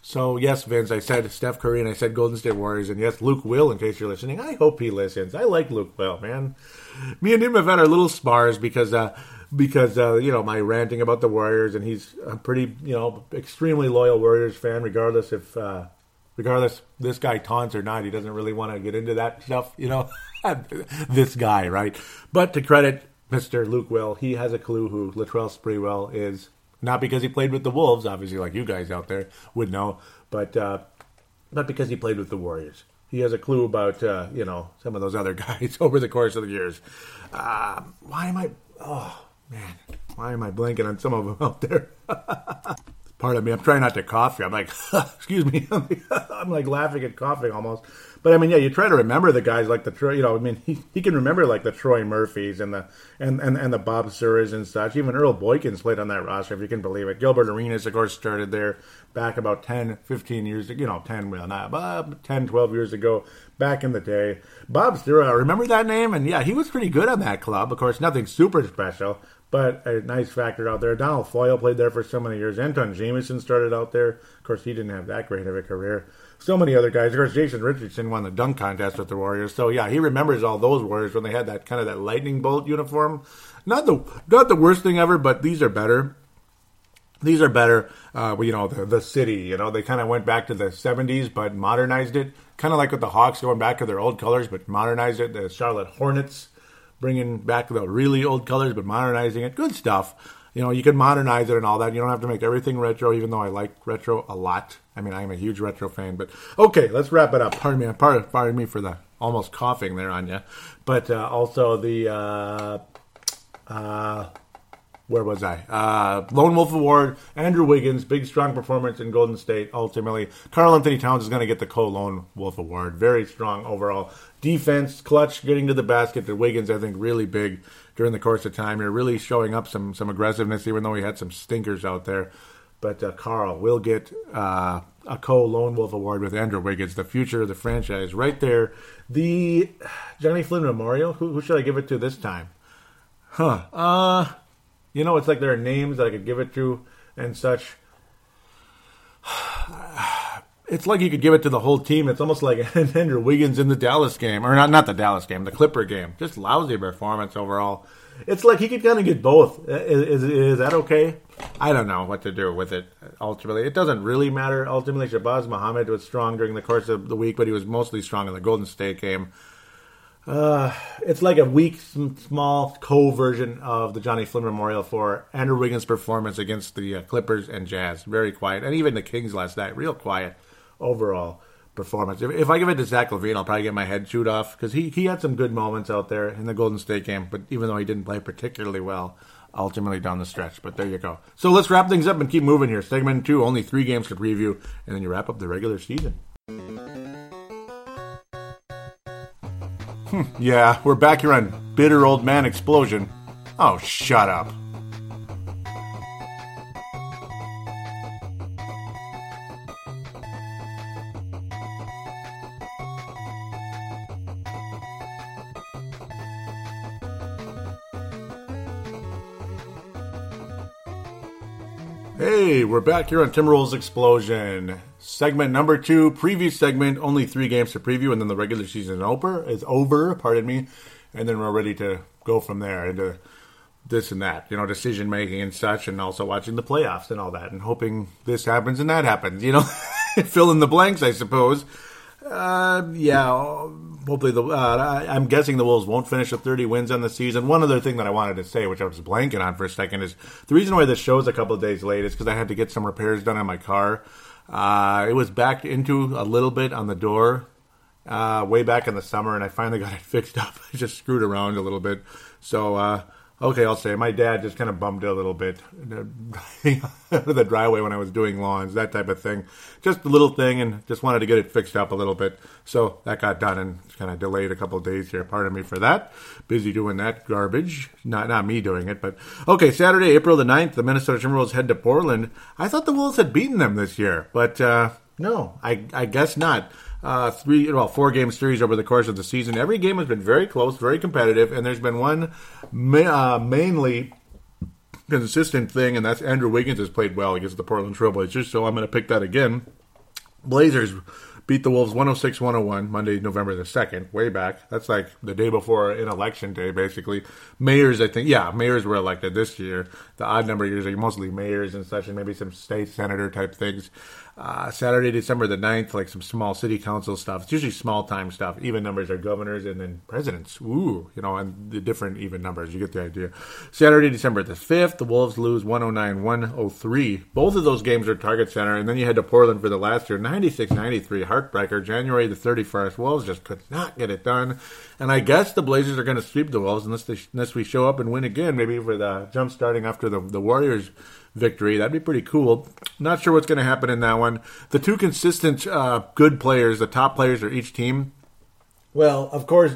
[SPEAKER 1] so yes, Vince, I said Steph Curry and I said Golden State Warriors, and yes, Luke Will. In case you're listening, I hope he listens. I like Luke Will, man. Me and him have had our little spars because uh, because uh, you know my ranting about the Warriors, and he's a pretty you know extremely loyal Warriors fan, regardless if uh, regardless this guy taunts or not. He doesn't really want to get into that stuff, you know. this guy, right? But to credit Mr. Luke Will, he has a clue who Latrell Sprewell is not because he played with the Wolves, obviously, like you guys out there would know, but uh, not because he played with the Warriors. He has a clue about uh, you know some of those other guys over the course of the years. Uh, why am I? Oh man, why am I blanking on some of them out there? Part of me, I'm trying not to cough. Here. I'm like, excuse me, I'm like laughing and coughing almost. But I mean, yeah, you try to remember the guys like the Troy. You know, I mean, he, he can remember like the Troy Murphys and the and, and, and the Bob Suras and such. Even Earl Boykins played on that roster, if you can believe it. Gilbert Arenas, of course, started there back about 10, 15 years ago. You know, 10, well, not uh, 10, 12 years ago, back in the day. Bob Sura, remember that name? And yeah, he was pretty good on that club. Of course, nothing super special, but a nice factor out there. Adonal Foyle played there for so many years. Antawn Jamison started out there. Of course, he didn't have that great of a career so many other guys. Of course, Jason Richardson won the dunk contest with the Warriors, so yeah, he remembers all those Warriors when they had that kind of that lightning bolt uniform. Not the not the worst thing ever, but these are better. these are better. Uh, you know, the, the city, you know, they kind of went back to the 70s but modernized it. Kind of like with the Hawks going back to their old colors but modernized it. The Charlotte Hornets bringing back the really old colors but modernizing it. Good stuff. You know, you can modernize it and all that. You don't have to make everything retro, even though I like retro a lot. I mean, I'm a huge retro fan. But okay, let's wrap it up. Pardon me, pardon, pardon me for the almost coughing there on you. But uh, also the uh, uh, where was I? Uh, Lone Wolf Award, Andrew Wiggins, big strong performance in Golden State. Ultimately, Karl-Anthony Towns is going to get the Co Lone Wolf Award. Very strong overall defense, clutch, getting to the basket. The Wiggins, I think, really big during the course of time. You're really showing up some some aggressiveness, even though he had some stinkers out there. But uh, Karl will get uh, a Co Lone Wolf Award with Andrew Wiggins, the future of the franchise, right there. The Johnny Flynn Memorial. Who, who should I give it to this time? Huh. Uh you know, it's like there are names that I could give it to and such. It's like you could give it to the whole team. It's almost like Andrew Wiggins in the Dallas game, or not not the Dallas game, the Clipper game. Just lousy performance overall. It's like he could kind of get both. Is, is, is that okay? I don't know what to do with it. Ultimately, it doesn't really matter. Ultimately, Shabazz Muhammad was strong during the course of the week, but he was mostly strong in the Golden State game. Uh, it's like a weak, small co-version of the Johnny Flynn Memorial for Andrew Wiggins' performance against the uh, Clippers and Jazz. Very quiet, and even the Kings last night, real quiet overall performance. If, if I give it to Zach LaVine, I'll probably get my head chewed off because he he had some good moments out there in the Golden State game, but even though he didn't play particularly well, ultimately down the stretch. But there you go. So let's wrap things up and keep moving here. Segment two, only three games to preview, and then you wrap up the regular season. Hmm, yeah, we're back here on Bitter Old Man Explosion. Oh, shut up. Hey, we're back here on Timberwolves Explosion. Segment number two, preview segment, only three games to preview, and then the regular season is over, is over, pardon me, and then we're ready to go from there into this and that, you know, decision making and such, and also watching the playoffs and all that, and hoping this happens and that happens, you know, fill in the blanks, I suppose. Uh, yeah, hopefully the. Uh, I'm guessing the Wolves won't finish with 30 wins on the season. One other thing that I wanted to say, which I was blanking on for a second, is the reason why this show's a couple days late is because I had to get some repairs done on my car. Uh, it was backed into a little bit on the door uh, way back in the summer, and I finally got it fixed up. I just screwed around a little bit. So, uh, okay, I'll say my dad just kind of bummed it a little bit the driveway when I was doing lawns, that type of thing. Just a little thing, and just wanted to get it fixed up a little bit. So that got done and kind of delayed a couple days here. Pardon me for that. Busy doing that garbage. Not not me doing it, but okay. Saturday, April the 9th, the Minnesota Timberwolves head to Portland. I thought the Wolves had beaten them this year, but uh, no, I I guess not uh, three, well, four game series over the course of the season. Every game has been very close, very competitive, and there's been one ma- uh, mainly consistent thing, and that's Andrew Wiggins has played well against the Portland Trailblazers. So I'm going to pick that again. Blazers beat the Wolves 106 101 Monday, November the 2nd, way back. That's like the day before an election day, basically. Mayors, I think, yeah, mayors were elected this year. The odd number years are mostly mayors and such, and maybe some state senator type things uh, Saturday, December the 9th, like some small city council stuff. It's usually small time stuff. Even numbers are governors and then presidents. Ooh, you know, and the different even numbers. You get the idea. Saturday, December the 5th, the Wolves lose 109 103. Both of those games are Target Center. And then you head to Portland for the last year 96 93. Heartbreaker. January the 31st. Wolves just could not get it done. And I guess the Blazers are going to sweep the Wolves unless, they, unless we show up and win again, maybe for the jump starting after the, the Warriors victory. That'd be pretty cool. Not sure what's going to happen in that one. The two consistent uh, good players, the top players of each team. Well, of course,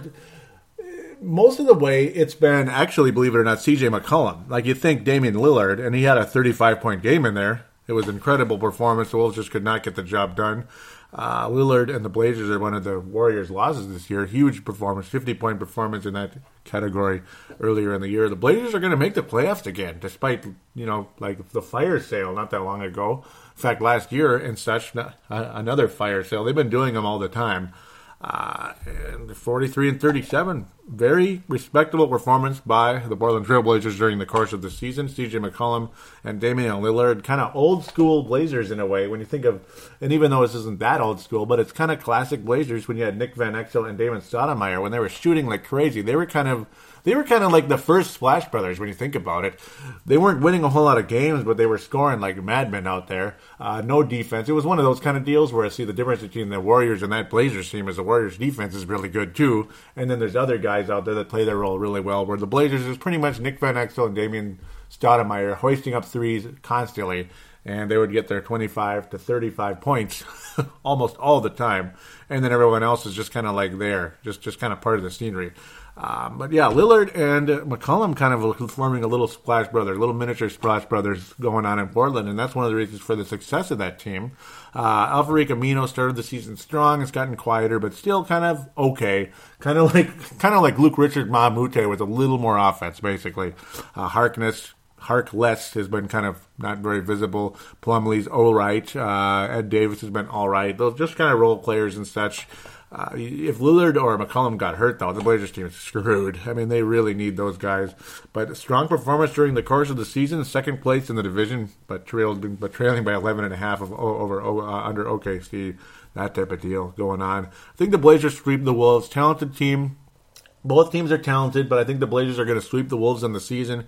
[SPEAKER 1] most of the way it's been actually, believe it or not, CJ McCollum. Like you think Damian Lillard, and he had a 35 point game in there. It was incredible performance. The Wolves just could not get the job done. Uh, Lillard and the Blazers are one of the Warriors' losses this year. Huge performance, 50 point performance in that category earlier in the year. The Blazers are going to make the playoffs again, despite, you know, like the fire sale not that long ago. In fact, last year and such, another fire sale. They've been doing them all the time. Uh, and 43 and 37 very respectable performance by the Portland Trailblazers during the course of the season. CJ McCollum and Damian Lillard, kind of old school Blazers in a way. When you think of, and even though this isn't that old school, but it's kind of classic Blazers when you had Nick Van Exel and Damon Stoudamire when they were shooting like crazy. They were kind of they were kind of like the first Splash Brothers when you think about it. They weren't winning a whole lot of games, but they were scoring like madmen out there. Uh, no defense. It was one of those kind of deals where I see the difference between the Warriors and that Blazers team is the Warriors defense is really good too, and then there's other guys out there that play their role really well. Where the Blazers is pretty much Nick Van Exel and Damian Stoudamire hoisting up threes constantly and they would get their 25 to 35 points almost all the time and then everyone else is just kind of like there just just kind of part of the scenery um, but yeah, Lillard and McCollum kind of forming a little splash brother, little miniature splash brothers going on in Portland, and that's one of the reasons for the success of that team. Uh, Al-Farouq Aminu started the season strong. It's gotten quieter, but still kind of okay. Kind of like kind of like Luc Richard Mbah a Moute with a little more offense, basically. Uh, Harkness Harkless has been kind of not very visible. Plumlee's all right. Uh, Ed Davis has been all right. Those just kind of role players and such. Uh, if Lillard or McCollum got hurt, though, the Blazers team is screwed. I mean, they really need those guys. But strong performance during the course of the season, second place in the division, but trailed, but trailing by 11 and a half of over uh, under OKC. That type of deal going on. I think the Blazers sweep the Wolves. Talented team. Both teams are talented, but I think the Blazers are going to sweep the Wolves in the season.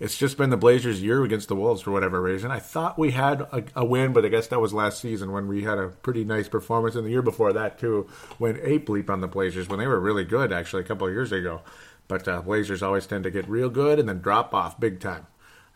[SPEAKER 1] It's just been the Blazers' year against the Wolves for whatever reason. I thought we had a, a, win, but I guess that was last season when we had a pretty nice performance. And the year before that, too, when eight bleep on the Blazers when they were really good, actually, a couple of years ago. But uh, Blazers always tend to get real good and then drop off big time.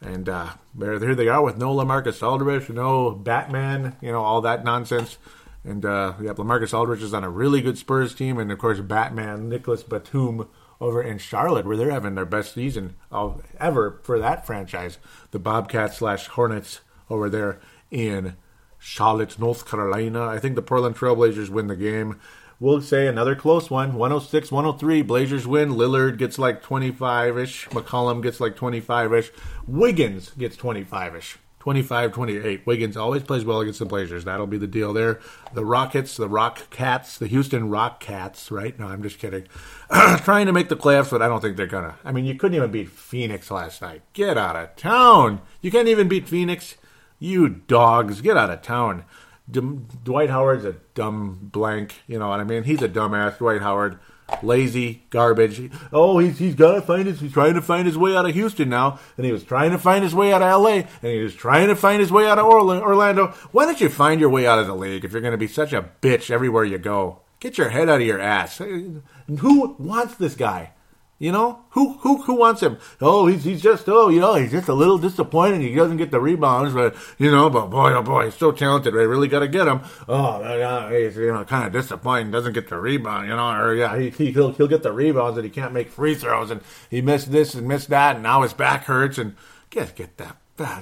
[SPEAKER 1] And uh, there, there they are with no LaMarcus Aldridge, no Batman, you know, all that nonsense. And uh, yeah, LaMarcus Aldridge is on a really good Spurs team, and of course Batman, Nicholas Batum over in Charlotte, where they're having their best season of ever for that franchise. The Bobcats slash Hornets over there in Charlotte, North Carolina. I think the Portland Trailblazers win the game. We'll say another close one 106 103. Blazers win. Lillard gets like 25 ish. McCollum gets like 25 ish. Wiggins gets 25 ish. 25 28. Wiggins always plays well against the Blazers. That'll be the deal there. The Rockets, the Rock Cats, the Houston Rock Cats, right? No, I'm just kidding. Trying to make the playoffs, but I don't think they're going to. I mean, you couldn't even beat Phoenix last night. Get out of town. You can't even beat Phoenix. You dogs, get out of town. D- Dwight Howard's a dumb blank. You know what I mean? He's a dumbass, Dwight Howard lazy garbage. Oh, he's he's got to find his. He's trying to find his way out of Houston now, and he was trying to find his way out of L.A. and he was trying to find his way out of Orlando. Why don't you find your way out of the league if you're going to be such a bitch everywhere you go? Get your head out of your ass. Who wants this guy? You know who who who wants him? Oh, he's he's just oh you know he's just a little disappointing. He doesn't get the rebounds, but you know, but boy oh boy, he's so talented. They really got to get him. Oh, yeah, he's you know kind of disappointing. Doesn't get the rebound, you know, or yeah, he, he will he'll get the rebounds and he can't make free throws and he missed this and missed that and now his back hurts and just get that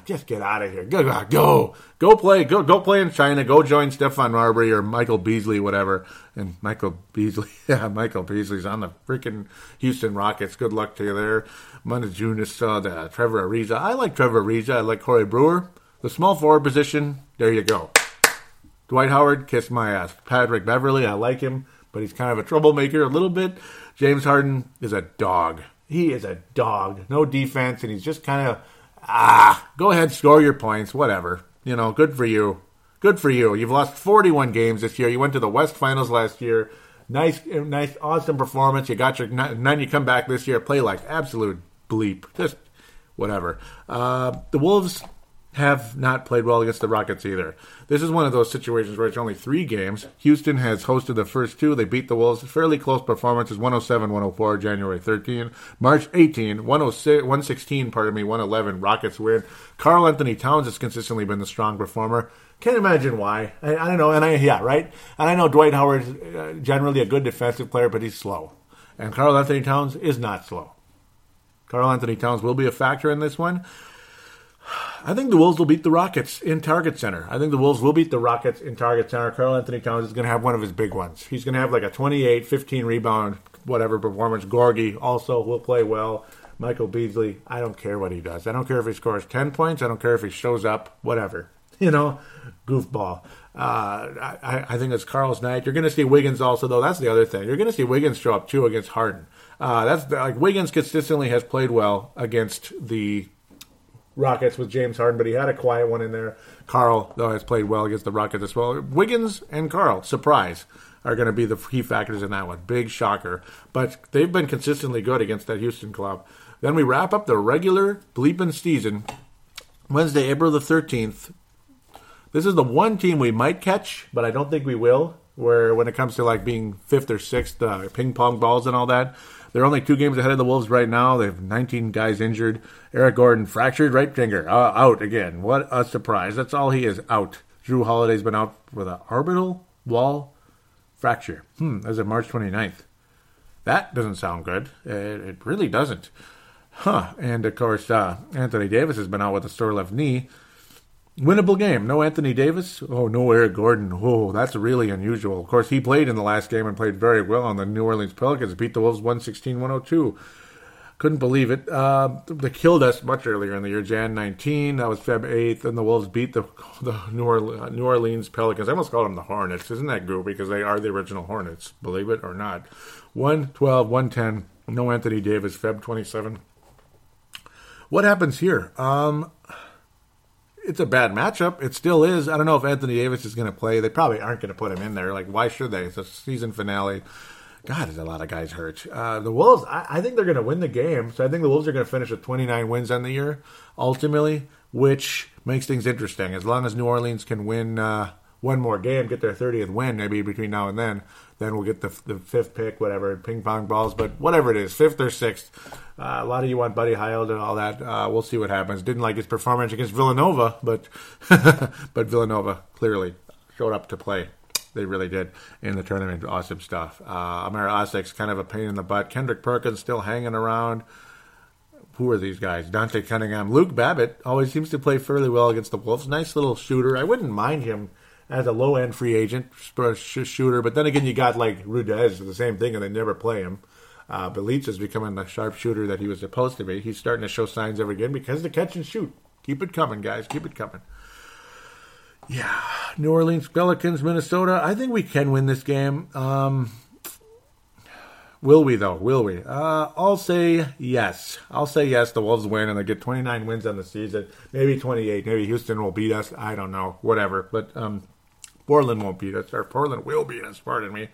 [SPEAKER 1] just get out of here. Go, go, go play. Go, go play in China. Go join Stephon Marbury or Michael Beasley, whatever. And Michael Beasley, yeah, Michael Beasley's on the freaking Houston Rockets. Good luck to you there. Motiejunas, uh, the Trevor Ariza. I like Trevor Ariza. I like Corey Brewer. The small forward position. There you go. Dwight Howard, kiss my ass. Patrick Beverley, I like him, but he's kind of a troublemaker a little bit. James Harden is a dog. He is a dog. No defense, and he's just kind of ah, go ahead, score your points, whatever. You know, good for you. Good for you. You've lost 41 games this year. You went to the West Finals last year. Nice, nice, awesome performance. You got your, then you come back this year, play like absolute bleep. Just whatever. Uh, the Wolves have not played well against the Rockets either. This is one of those situations where it's only three games. Houston has hosted the first two. They beat the Wolves. Fairly close performances 107 104, January 13. March 18, 116, pardon me, 111, Rockets win. Karl-Anthony Towns has consistently been the strong performer. Can't imagine why. I, I don't know. And I, yeah, right? And I know Dwight Howard is uh, generally a good defensive player, but he's slow. And Karl-Anthony Towns is not slow. Karl-Anthony Towns will be a factor in this one. I think the Wolves will beat the Rockets in Target Center. I think the Wolves will beat the Rockets in Target Center. Karl-Anthony Towns is going to have one of his big ones. He's going to have like a 28, 15 rebound, whatever performance. Gorgui also will play well. Michael Beasley, I don't care what he does. I don't care if he scores 10 points. I don't care if he shows up, whatever. You know, goofball. Uh, I, I, think it's Karl's night. You're going to see Wiggins also, though. That's the other thing. You're going to see Wiggins show up too against Harden. Uh, that's like Wiggins consistently has played well against the Rockets with James Harden, but he had a quiet one in there. Karl, though, has played well against the Rockets as well. Wiggins and Karl, surprise, are going to be the key factors in that one. Big shocker. But they've been consistently good against that Houston club. Then we wrap up the regular bleeping season Wednesday, April the 13th. This is the one team we might catch, but I don't think we will. Where when it comes to like being fifth or sixth, uh, ping pong balls and all that, they're only two games ahead of the Wolves right now. They have 19 guys injured. Eric Gordon fractured right finger, uh, out again. What a surprise! That's all he is out. Jrue Holiday's been out with an orbital wall fracture. Hmm, as of March 29th. That doesn't sound good. It, it really doesn't. Huh. And of course, uh, Anthony Davis has been out with a sore left knee. Winnable game. No Anthony Davis. Oh, no Eric Gordon. Oh, that's really unusual. Of course, he played in the last game and played very well on the New Orleans Pelicans. Beat the Wolves 116 102. Couldn't believe it. Uh, they killed us much earlier in the year, Jan 19. That was Feb 8th, and the Wolves beat the, the New, Orleans, New Orleans Pelicans. I almost called them the Hornets. Isn't that goofy? Because they are the original Hornets, believe it or not. 112, 110. No Anthony Davis, Feb 27. What happens here? Um, it's a bad matchup. It still is. I don't know if Anthony Davis is going to play. They probably aren't going to put him in there. Like, why should they? It's a season finale. God, there's a lot of guys hurt. Uh, the Wolves, I, I think they're going to win the game. So I think the Wolves are going to finish with 29 wins on the year, ultimately, which makes things interesting. As long as New Orleans can win uh, one more game, get their 30th win, maybe between now and then, then we'll get the, the fifth pick, whatever, ping pong balls. But whatever it is, fifth or sixth, uh, a lot of you want Buddy Hield and all that. Uh, we'll see what happens. Didn't like his performance against Villanova, but but Villanova clearly showed up to play. They really did in the tournament. Awesome stuff. Uh, Asik's kind of a pain in the butt. Kendrick Perkins still hanging around. Who are these guys? Dante Cunningham. Luke Babbitt always seems to play fairly well against the Wolves. Nice little shooter. I wouldn't mind him as a low end free agent shooter. But then again, you got like Rudez, the same thing, and they never play him. Uh, Bjelica is becoming the sharpshooter that he was supposed to be. He's starting to show signs of again because the catch and shoot. Keep it coming, guys. Keep it coming. Yeah, New Orleans Pelicans, Minnesota. I think we can win this game. Um, will we though? Will we? Uh, I'll say yes. I'll say yes. The Wolves win and they get 29 wins on the season. Maybe 28. Maybe Houston will beat us. I don't know. Whatever. But um, Portland won't beat us, or Portland will beat us. Pardon me.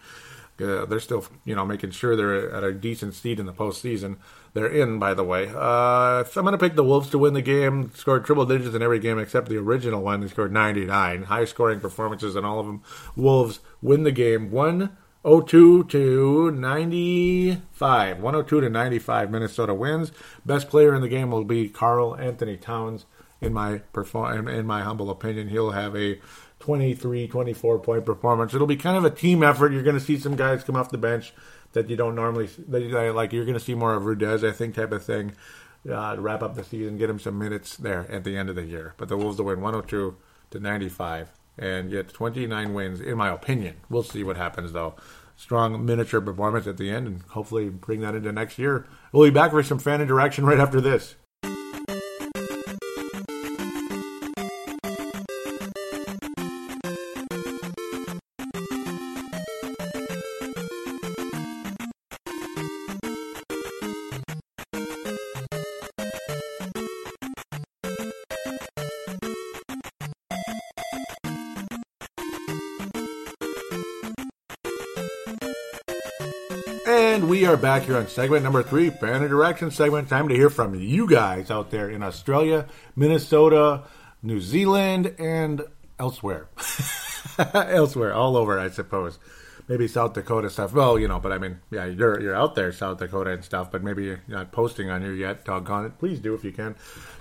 [SPEAKER 1] Uh, they're still, you know, making sure they're at a decent seed in the postseason. They're in, by the way. Uh, so I'm going to pick the Wolves to win the game. Scored triple digits in every game except the original one. They scored 99. High scoring performances in all of them. Wolves win the game 102 to 95. 102 to 95. Minnesota wins. Best player in the game will be Karl-Anthony Towns. In my perform, in my humble opinion, he'll have a 23, 24 point performance. It'll be kind of a team effort. You're going to see some guys come off the bench that you don't normally that, like. You're going to see more of Rudez, I think, type of thing uh, to wrap up the season, get him some minutes there at the end of the year. But the Wolves will win 102 to 95 and get 29 wins, in my opinion. We'll see what happens though. Strong miniature performance at the end, and hopefully bring that into next year. We'll be back for some fan interaction right after this. And we are back here on segment number three, fan interaction segment. Time to hear from you guys out there in Australia, Minnesota, New Zealand, and elsewhere. elsewhere, all over, I suppose. Maybe South Dakota stuff. Well, you know, but I mean, yeah, you're you're out there, South Dakota and stuff, but maybe you're not posting on here yet. Doggone it! Please do if you can.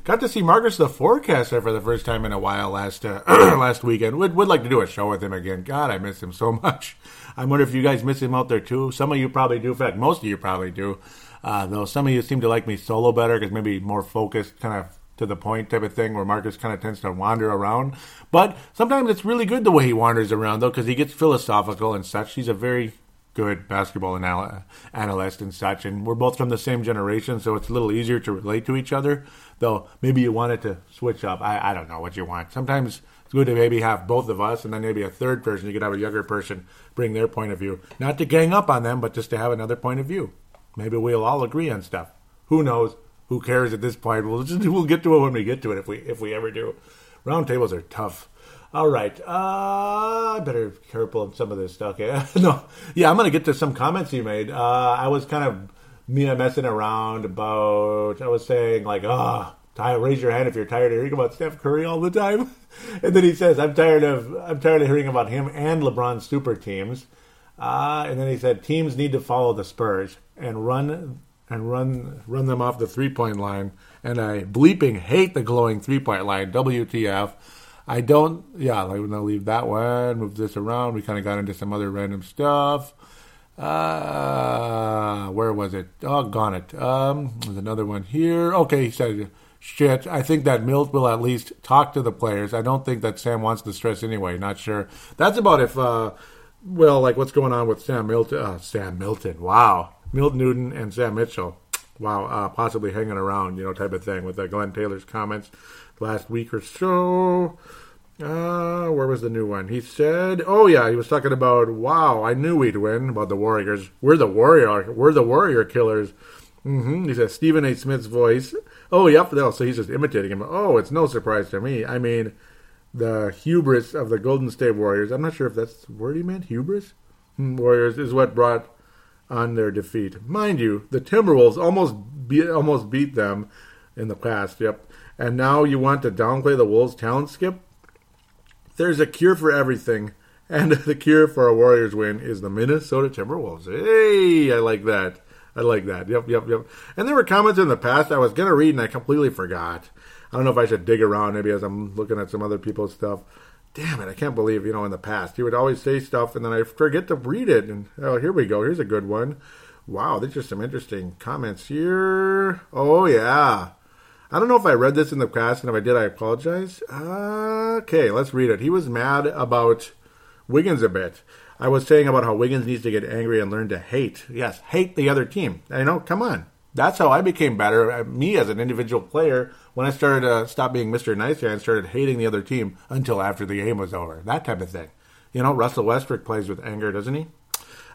[SPEAKER 1] Got to see Marcus the forecaster for the first time in a while last uh, last weekend. Would would like to do a show with him again. God, I miss him so much. I wonder if you guys miss him out there too. Some of you probably do. In fact, most of you probably do. Uh, though some of you seem to like me solo better because maybe more focused, kind of to the point type of thing, where Marcus kind of tends to wander around. But sometimes it's really good the way he wanders around though, because he gets philosophical and such. He's a very good basketball anal- analyst and such, and we're both from the same generation, so it's a little easier to relate to each other. Though maybe you wanted to switch up. I, I don't know what you want. Sometimes It's good to maybe have both of us and then maybe a third person. You could have a younger person bring their point of view. Not to gang up on them, but just to have another point of view. Maybe we'll all agree on stuff. Who knows? Who cares at this point? We'll just we'll get to it when we get to it if we if we ever do. Roundtables are tough. All right. Uh, I better be careful of some of this stuff. Yeah. no. Yeah, I'm to get to some comments you made. Uh, I was kind of me messing around about, I was saying, like, oh, raise your hand if you're tired of hearing about Steph Curry all the time. and then he says, I'm tired of, I'm tired of hearing about him and LeBron's super teams. Uh, and then he said, teams need to follow the Spurs and run and run run them off the three point line. And I bleeping hate the glowing three point line. WTF? I don't. Yeah, I'm gonna leave that one. Move this around. We kind of got into some other random stuff. Uh, where was it? Oh, gone it. Um, there's another one here. Okay, he said, shit. I think that Milt will at least talk to the players. I don't think that Sam wants the stress anyway. Not sure. That's about if. Uh, well, like what's going on with Sam Milton? Uh, Sam Milton. Wow, Milt Newton and Sam Mitchell. Wow, uh, possibly hanging around, you know, type of thing with uh, Glen Taylor's comments last week or so. Uh, where was the new one? He said, "Oh yeah, he was talking about wow, I knew we'd win about the Warriors. We're the warrior, we're the warrior killers." Mm-hmm. He said Stephen A. Smith's voice. Oh yep, no, so he's just imitating him. Oh, it's no surprise to me. I mean, the hubris of the Golden State Warriors. I'm not sure if that's the word he meant. Hubris hmm, Warriors is what brought on their defeat. Mind you, the Timberwolves almost beat, almost beat them in the past. Yep. And now you want to downplay the Wolves' talent skip? There's a cure for everything, and the cure for a Warriors win is the Minnesota Timberwolves. Hey, I like that. I like that. Yep, yep, yep. And there were comments in the past I was to read and I completely forgot. I don't know if I should dig around maybe as I'm looking at some other people's stuff. Damn it, I can't believe, you know, in the past, he would always say stuff and then I forget to read it. And oh, here we go. Here's a good one. Wow, there's just some interesting comments here. Oh, yeah. I don't know if I read this in the past, and if I did, I apologize. Okay, let's read it. He was mad about Wiggins a bit. I was saying about how Wiggins needs to get angry and learn to hate. Yes, hate the other team. I know, come on. That's how I became better. Me as an individual player, when I started to uh, stop being Mr. Nice Guy and started hating the other team until after the game was over. That type of thing. You know, Russell Westbrook plays with anger, doesn't he?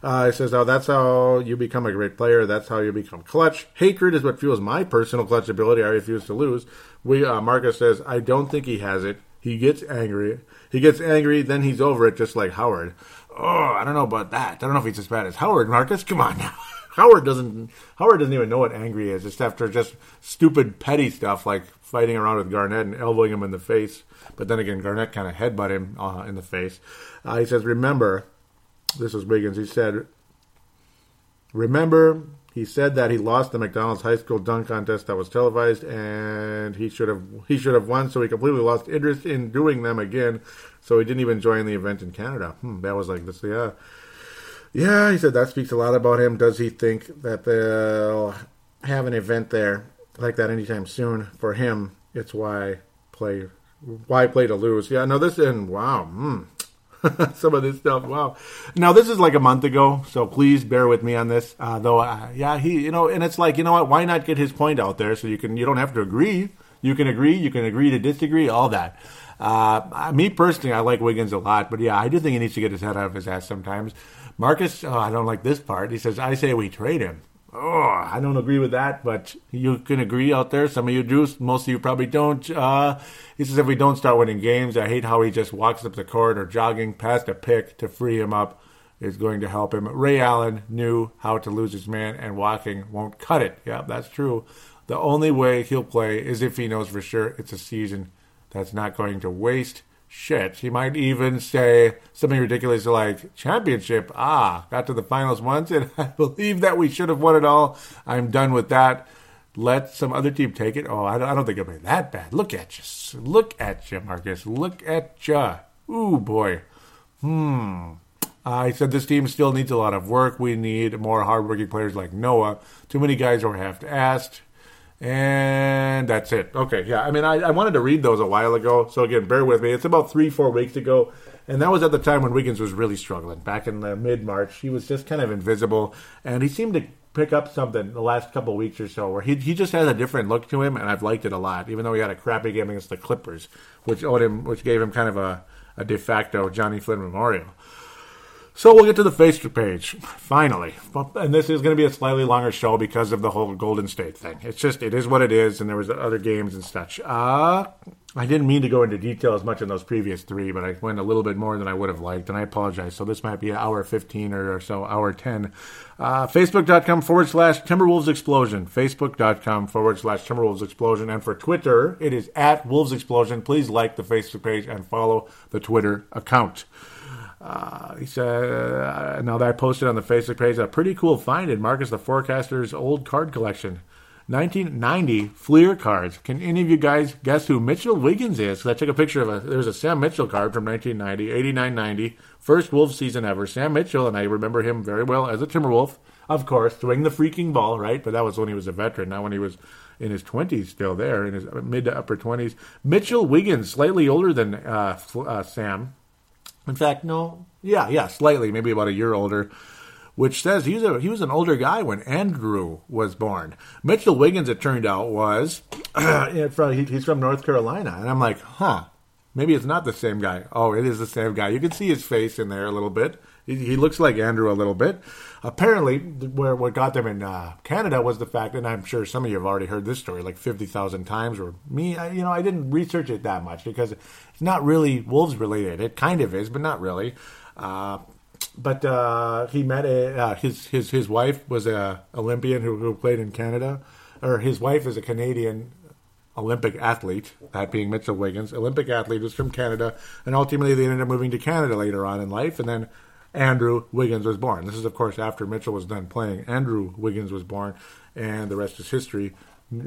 [SPEAKER 1] Uh, it says, "Oh, that's how you become a great player. That's how you become clutch. Hatred is what fuels my personal clutch ability. I refuse to lose." We uh, Marcus says, "I don't think he has it. He gets angry. He gets angry, then he's over it, just like Howard." Oh, I don't know about that. I don't know if he's as bad as Howard. Marcus, come on now. Howard doesn't. Howard doesn't even know what angry is. Just after just stupid petty stuff like fighting around with Garnett and elbowing him in the face. But then again, Garnett kind of headbutt him uh, in the face. Uh, he says, "Remember, this was Wiggins. He said, Remember, he said that he lost the McDonald's high school dunk contest that was televised, and he should have he should have won. So he completely lost interest in doing them again. So he didn't even join the event in Canada. Hmm, that was like this. Yeah, yeah. He said that speaks a lot about him. Does he think that they'll have an event there like that anytime soon? For him, it's why play why play to lose. Yeah, no, this and wow. Hmm. some of this stuff. Wow. Now this is like a month ago, so please bear with me on this. Uh, though, uh, yeah, he, you know, and it's like, you know what? Why not get his point out there so you can, you don't have to agree. You can agree, you can agree to disagree, all that. Uh, me personally, I like Wiggins a lot, but yeah, I do think he needs to get his head out of his ass sometimes. Marcus, oh, I don't like this part. He says, "I say we trade him." Oh, I don't agree with that, but you can agree out there. Some of you do, most of you probably don't. Uh, he says if we don't start winning games, I hate how he just walks up the court or jogging past a pick to free him up is going to help him. Ray Allen knew how to lose his man, and walking won't cut it. Yeah, that's true. The only way he'll play is if he knows for sure it's a season that's not going to waste shit. He might even say something ridiculous like championship. Ah, got to the finals once, and I believe that we should have won it all. I'm done with that. Let some other team take it. Oh, I don't, think it'll be that bad. Look at you. Look at you, Marcus. Look at you. Ooh, boy. Hmm. I said this team still needs a lot of work. We need more hardworking players like Noah. Too many guys are half to asked. And that's it. Okay, yeah. I mean, I, I wanted to read those a while ago. So again, bear with me. It's about three, four weeks ago. And that was at the time when Wiggins was really struggling. Back in the mid March, he was just kind of invisible. And he seemed to pick up something the last couple weeks or so where he he just has a different look to him, and I've liked it a lot. Even though he had a crappy game against the Clippers, which owed him, which gave him kind of a, a de facto Johnny Flynn memorial. So we'll get to the Facebook page finally, and this is going to be a slightly longer show because of the whole Golden State thing. It's just it is what it is, and there was other games and such. Uh, I didn't mean to go into detail as much in those previous three, but I went a little bit more than I would have liked, and I apologize. So this might be hour 15 or, so, hour 10. Uh, Facebook.com forward slash Timberwolves Explosion. Facebook.com forward slash Timberwolves Explosion. And for Twitter, it is at Wolves Explosion. Please like the Facebook page and follow the Twitter account. Uh, he said, uh, now that I posted on the Facebook page, a pretty cool find in Marcus the Forecaster's old card collection. 1990 Fleer cards. Can any of you guys guess who Mitchell Wiggins is? I took a picture of a, there's a Sam Mitchell card from 1990, 89 90, first Wolves season ever. Sam Mitchell, and I remember him very well as a Timberwolf, of course, throwing the freaking ball, right? But that was when he was a veteran, not when he was in his 20s still there, in his mid to upper 20s. Mitchell Wiggins, slightly older than uh, uh, Sam, in fact, no, yeah, yeah, slightly, maybe about a year older. Which says he's a, he was an older guy when Andrew was born. Mitchell Wiggins, it turned out, was from he's from North Carolina, and I'm like, huh, maybe it's not the same guy. Oh, it is the same guy. You can see his face in there a little bit. He, he looks like Andrew a little bit. Apparently, where what got them in uh, Canada was the fact, and I'm sure some of you have already heard this story like fifty thousand times. Or me, I, you know, I didn't research it that much because it's not really Wolves related. It kind of is, but not really. Uh, but uh, he met a, uh, his his his wife was a Olympian who, who played in Canada, or his wife is a Canadian Olympic athlete, that being Mitchell Wiggins. Olympic athlete was from Canada, and ultimately they ended up moving to Canada later on in life, and then Andrew Wiggins was born. This is, of course, after Mitchell was done playing. Andrew Wiggins was born, and the rest is history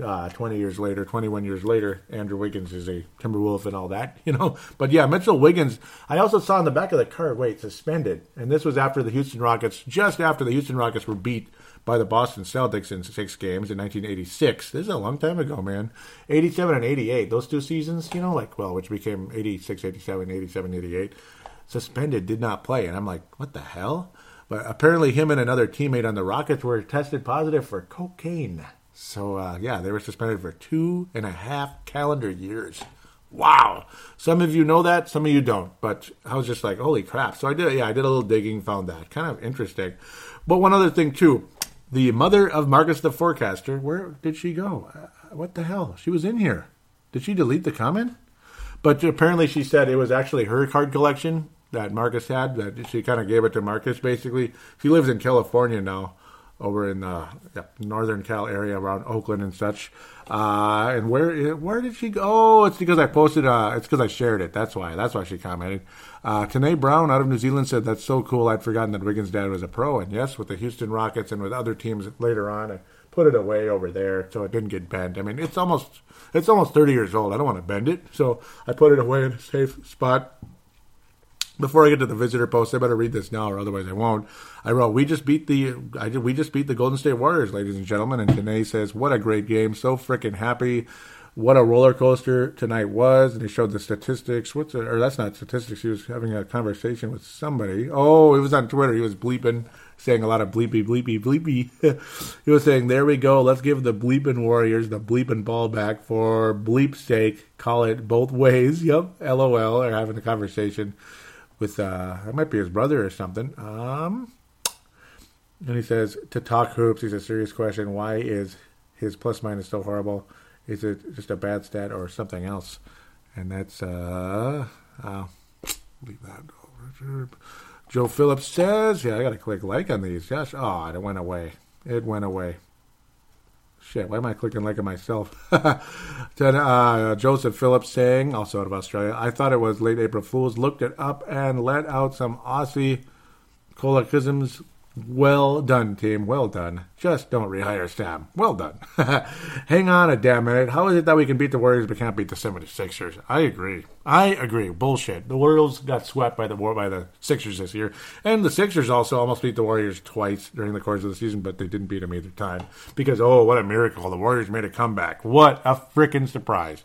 [SPEAKER 1] uh, 20 years later, 21 years later, Andrew Wiggins is a Timberwolf and all that, you know. But yeah, Mitchell Wiggins, I also saw in the back of the card, wait, suspended. And this was after the Houston Rockets, just after the Houston Rockets were beat by the Boston Celtics in six games in 1986. This is a long time ago, man. 87 and 88, those two seasons, you know, like, well, which became 86, 87, 87, 88. Suspended, did not play. And I'm like, what the hell? But apparently, him and another teammate on the Rockets were tested positive for cocaine. So uh, yeah, they were suspended for two and a half calendar years. Wow. Some of you know that, some of you don't. But I was just like, holy crap. So I did, yeah, I did a little digging, found that kind of interesting. But one other thing too, the mother of Marcus the Forecaster, where did she go? Uh, what the hell? She was in here. Did she delete the comment? But apparently, she said it was actually her card collection that Marcus had. That she kind of gave it to Marcus. Basically, she lives in California now over in the yeah, northern Cal area around Oakland and such. Uh, and where where did she go? Oh, it's because I posted. Uh, it's because I shared it. That's why. That's why she commented. Uh, Tanae Brown out of New Zealand said that's so cool. I'd forgotten that Wiggins' dad was a pro, and yes, with the Houston Rockets and with other teams later on, I put it away over there so it didn't get bent. I mean, it's almost it's almost 30 years old. I don't want to bend it, so I put it away in a safe spot before I get to the visitor post, I better read this now, or otherwise I won't. I wrote, "We just beat the I did, we just beat the Golden State Warriors, ladies and gentlemen." And Tanae says, "What a great game! So freaking happy! What a roller coaster tonight was!" And he showed the statistics. What's it, or that's not statistics. He was having a conversation with somebody. Oh, it was on Twitter. He was bleeping, saying a lot of bleepy, bleepy, bleepy. he was saying, "There we go. Let's give the bleeping Warriors the bleeping ball back for bleep's sake. Call it both ways." Yep, LOL. Or having a conversation with uh, it might be his brother or something. Um, and he says to talk hoops. He's a serious question. Why is his plus minus so horrible? Is it just a bad stat or something else? And that's uh, I'll leave that over. Joe Phillips says, "Yeah, I got to click like on these." Yes. Oh, it went away. It went away. Shit, why am I clicking like it myself? then uh, Joseph Phillips saying, also out of Australia, I thought it was late April Fools, looked it up and let out some Aussie colloquisms well done, team. Well done. Just don't rehire Sam. Well done. Hang on a damn minute. How is it that we can beat the Warriors but can't beat the 76ers? I agree. I agree. Bullshit. The Warriors got swept by the by the Sixers this year, and the Sixers also almost beat the Warriors twice during the course of the season, but they didn't beat them either time because oh, what a miracle! The Warriors made a comeback. What a freaking surprise!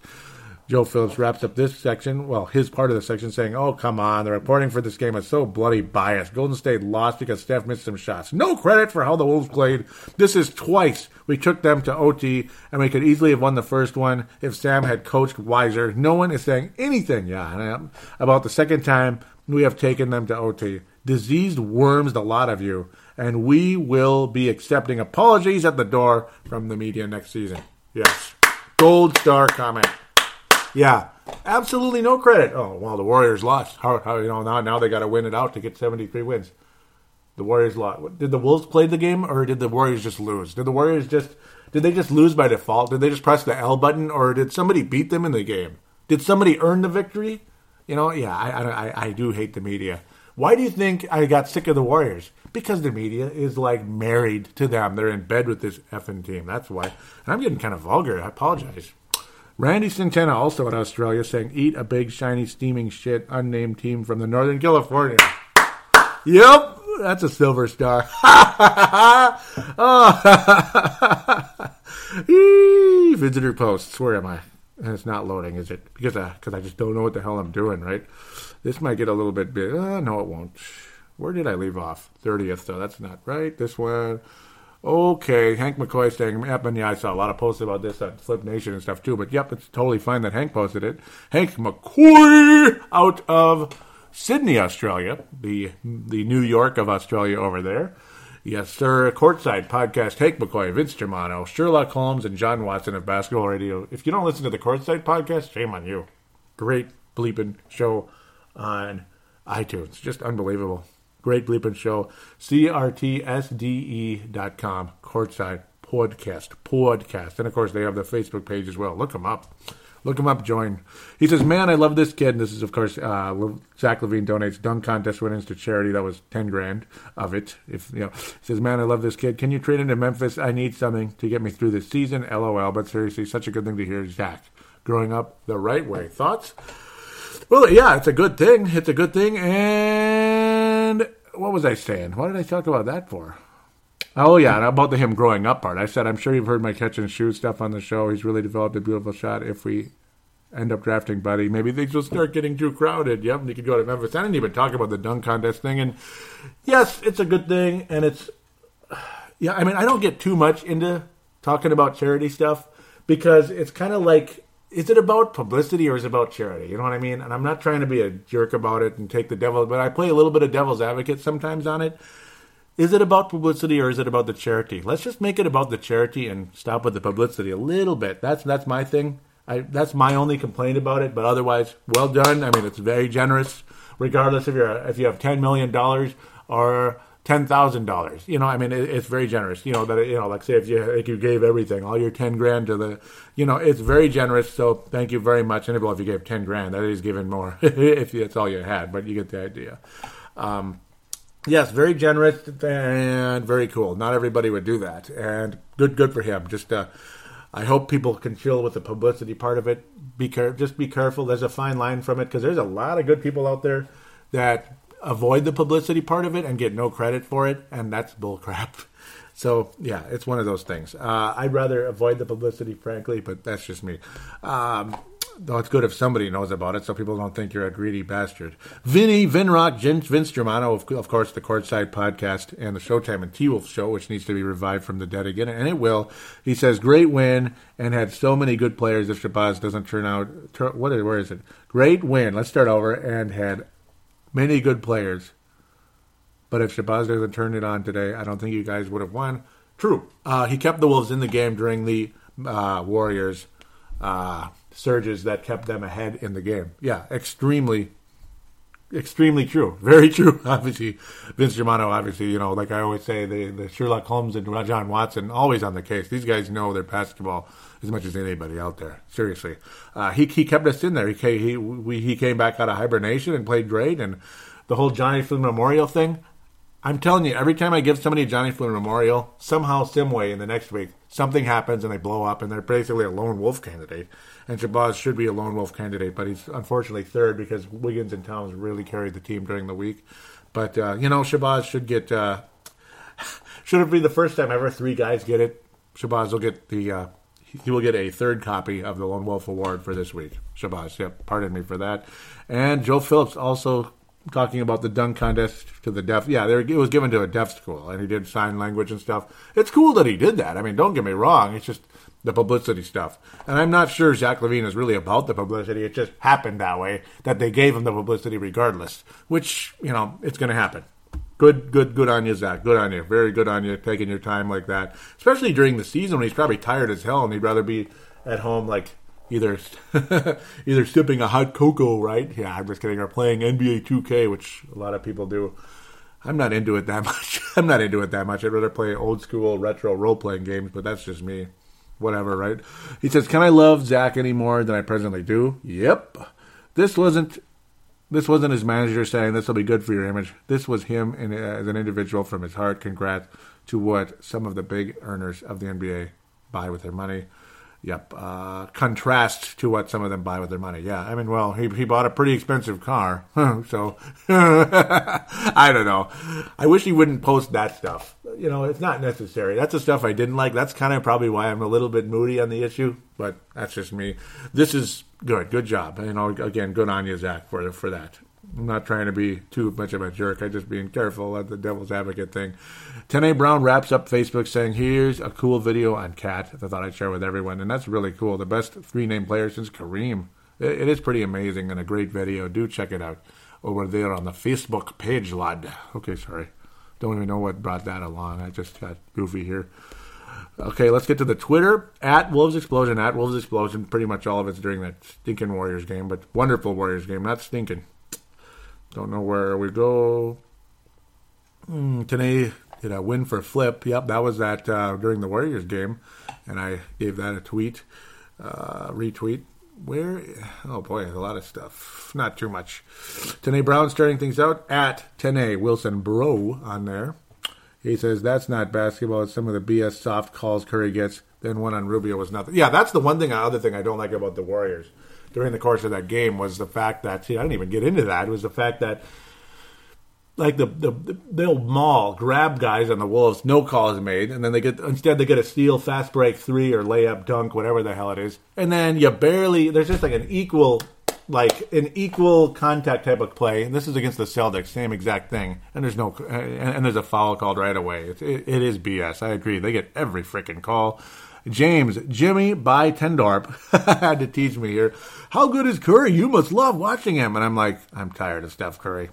[SPEAKER 1] Joe Phillips wraps up this section, well, his part of the section, saying, Oh, come on, the reporting for this game is so bloody biased. Golden State lost because Steph missed some shots. No credit for how the Wolves played. This is twice we took them to OT, and we could easily have won the first one if Sam had coached wiser. No one is saying anything, yeah, about the second time we have taken them to OT. Diseased worms, the lot of you, and we will be accepting apologies at the door from the media next season. Yes. Gold star comment. Yeah, absolutely no credit. Oh well, the Warriors lost. How, how you know now? Now they got to win it out to get seventy three wins. The Warriors lost. Did the Wolves play the game, or did the Warriors just lose? Did the Warriors just did they just lose by default? Did they just press the L button, or did somebody beat them in the game? Did somebody earn the victory? You know, yeah, I, I, I do hate the media. Why do you think I got sick of the Warriors? Because the media is like married to them. They're in bed with this effing team. That's why. And I'm getting kind of vulgar. I apologize. Randy Santana, also in Australia, saying, Eat a big, shiny, steaming shit, unnamed team from the Northern California. yep, that's a silver star. Oh. Visitor posts. Where am I? It's not loading, is it? Because I, cause I just don't know what the hell I'm doing, right? This might get a little bit big. Uh, no, it won't. Where did I leave off? 30th, so that's not right. This one. Okay, Hank McCoy saying, yep, and yeah, I saw a lot of posts about this on Flip Nation and stuff too, but yep, it's totally fine that Hank posted it. Hank McCoy out of Sydney, Australia, the the New York of Australia over there. Yes, sir. Courtside podcast, Hank McCoy, Vince Germano, Sherlock Holmes, and John Watson of Basketball Radio. If you don't listen to the Courtside podcast, shame on you. Great bleeping show on iTunes. Just unbelievable. Great bleeping show. CRTSDE.com. Courtside podcast. Podcast. And of course, they have the Facebook page as well. Look them up. Look him up, join. He says, Man, I love this kid. And this is, of course, uh, Zach LaVine donates dunk contest winnings to charity. That was 10 grand of it. If you know, He says, Man, I love this kid. Can you trade into Memphis? I need something to get me through this season. LOL. But seriously, such a good thing to hear, Zach. Growing up the right way. Thoughts? Well, yeah, it's a good thing. It's a good thing. And what was I saying? What did I talk about that for? Oh yeah, about the him growing up part. I said I'm sure you've heard my catch and shoot stuff on the show. He's really developed a beautiful shot. If we end up drafting Buddy, maybe things will start getting too crowded. Yep, and he could go to Memphis. I didn't even talk about the dunk contest thing. And yes, it's a good thing, and it's yeah. I mean, I don't get too much into talking about charity stuff because it's kind of like is it about publicity or is it about charity? You know what I mean? And I'm not trying to be a jerk about it and take the devil, but I play a little bit of devil's advocate sometimes on it is it about publicity or is it about the charity? Let's just make it about the charity and stop with the publicity a little bit. That's that's my thing. I, that's my only complaint about it. But otherwise, well done. I mean, it's very generous, regardless if you're if you have ten million dollars or ten thousand dollars. You know, I mean, it, it's very generous. You know that you know, like say if you if you gave everything, all your ten grand to the, you know, it's very generous. So thank you very much. And well, if you gave ten grand, that is given more if that's all you had. But you get the idea. Um, Yes, very generous and very cool. Not everybody would do that, and good, good for him. Just, uh, I hope people can chill with the publicity part of it. Be care, just be careful. There's a fine line from it because there's a lot of good people out there that avoid the publicity part of it and get no credit for it, and that's bullcrap. So yeah, it's one of those things. Uh, I'd rather avoid the publicity, frankly, but that's just me. Um, though it's good if somebody knows about it so people don't think you're a greedy bastard. Vinny, Vinrock, Vince Germano, of, of course, the Courtside podcast and the Showtime and T Wolf show, which needs to be revived from the dead again, and it will. He says, great win and had so many good players if Shabazz doesn't turn out. what is, where is it? Great win. Let's start over and had many good players. But if Shabazz doesn't turn it on today, I don't think you guys would have won. True. Uh, he kept the Wolves in the game during the uh, Warriors uh, surges that kept them ahead in the game. Yeah, extremely, extremely true. Very true. Obviously, Vince Germano, obviously, you know, like I always say, the, the Sherlock Holmes and John Watson, always on the case. These guys know their basketball as much as anybody out there. Seriously. Uh, he, he kept us in there. He came, he, we, he came back out of hibernation and played great. And the whole Johnny Flynn Memorial thing, I'm telling you, every time I give somebody a Johnny Flynn Memorial, somehow, some way in the next week, something happens and they blow up and they're basically a lone wolf candidate. And Shabazz should be a lone wolf candidate, but he's unfortunately third because Wiggins and Towns really carried the team during the week. But uh, you know, Shabazz should get uh, should it be the first time ever three guys get it. Shabazz will get the uh, he will get a third copy of the Lone Wolf Award for this week. Shabazz, yep, pardon me for that. And Joe Phillips also talking about the dunk contest to the deaf. Yeah, it was given to a deaf school, and he did sign language and stuff. It's cool that he did that. I mean, don't get me wrong. It's just the publicity stuff. And I'm not sure Zach LaVine is really about the publicity. It just happened that way, that they gave him the publicity regardless, which, you know, it's going to happen. Good, good, good on you, Zach. Good on you. Very good on you taking your time like that, especially during the season when he's probably tired as hell and he'd rather be at home like either either sipping a hot cocoa, right? Yeah, I'm just kidding. Or playing NBA 2K, which a lot of people do. I'm not into it that much. I'm not into it that much. I'd rather play old school retro role playing games, but that's just me. Whatever, right? He says, "Can I love Zach any more than I presently do?" Yep. This wasn't this wasn't his manager saying this will be good for your image. This was him in, uh, as an individual from his heart. Congrats to what some of the big earners of the NBA buy with their money. Yep. Uh, contrast to what some of them buy with their money. Yeah. I mean, well, he, he bought a pretty expensive car. so I don't know. I wish he wouldn't post that stuff. You know, it's not necessary. That's the stuff I didn't like. That's kind of probably why I'm a little bit moody on the issue, but that's just me. This is good. Good job. You know, again, good on you, Zach, for, for that. I'm not trying to be too much of a jerk. I'm just being careful at the devil's advocate thing. Tene Brown wraps up Facebook saying, Here's a cool video on Cat that I thought I'd share with everyone. And that's really cool. The best three name player since Kareem. It, is pretty amazing and a great video. Do check it out over there on the Facebook page, lad. Okay, sorry. Don't even know what brought that along. I just got goofy here. Okay, let's get to the Twitter at Wolves Explosion at Wolves Explosion. Pretty much all of it's during that stinking Warriors game, but wonderful Warriors game, not stinking. Don't know where we go. Mm, did a win for Flip. Yep, that was that uh, during the Warriors game, and I gave that a tweet, uh, retweet. Where? Oh boy, a lot of stuff. Not too much. Tene Brown starting things out at Tene Wilson Bro on there. He says that's not basketball. It's some of the BS soft calls Curry gets. Then one on Rubio was nothing. Yeah, that's the one thing. Other thing I don't like about the Warriors during the course of that game was the fact that see, I didn't even get into that. It was the fact that like the, the they'll maul grab guys on the Wolves, no call is made, and then they get instead they get a steal, fast break three or layup dunk, whatever the hell it is, and then you barely there's just like an equal like an equal contact type of play. And this is against the Celtics, same exact thing, and there's no and, and there's a foul called right away. It, it, it is BS. I agree. They get every freaking call. James, Jimmy by Tendorp had to teach me here. How good is Curry? You must love watching him. And I'm like, I'm tired of Steph Curry.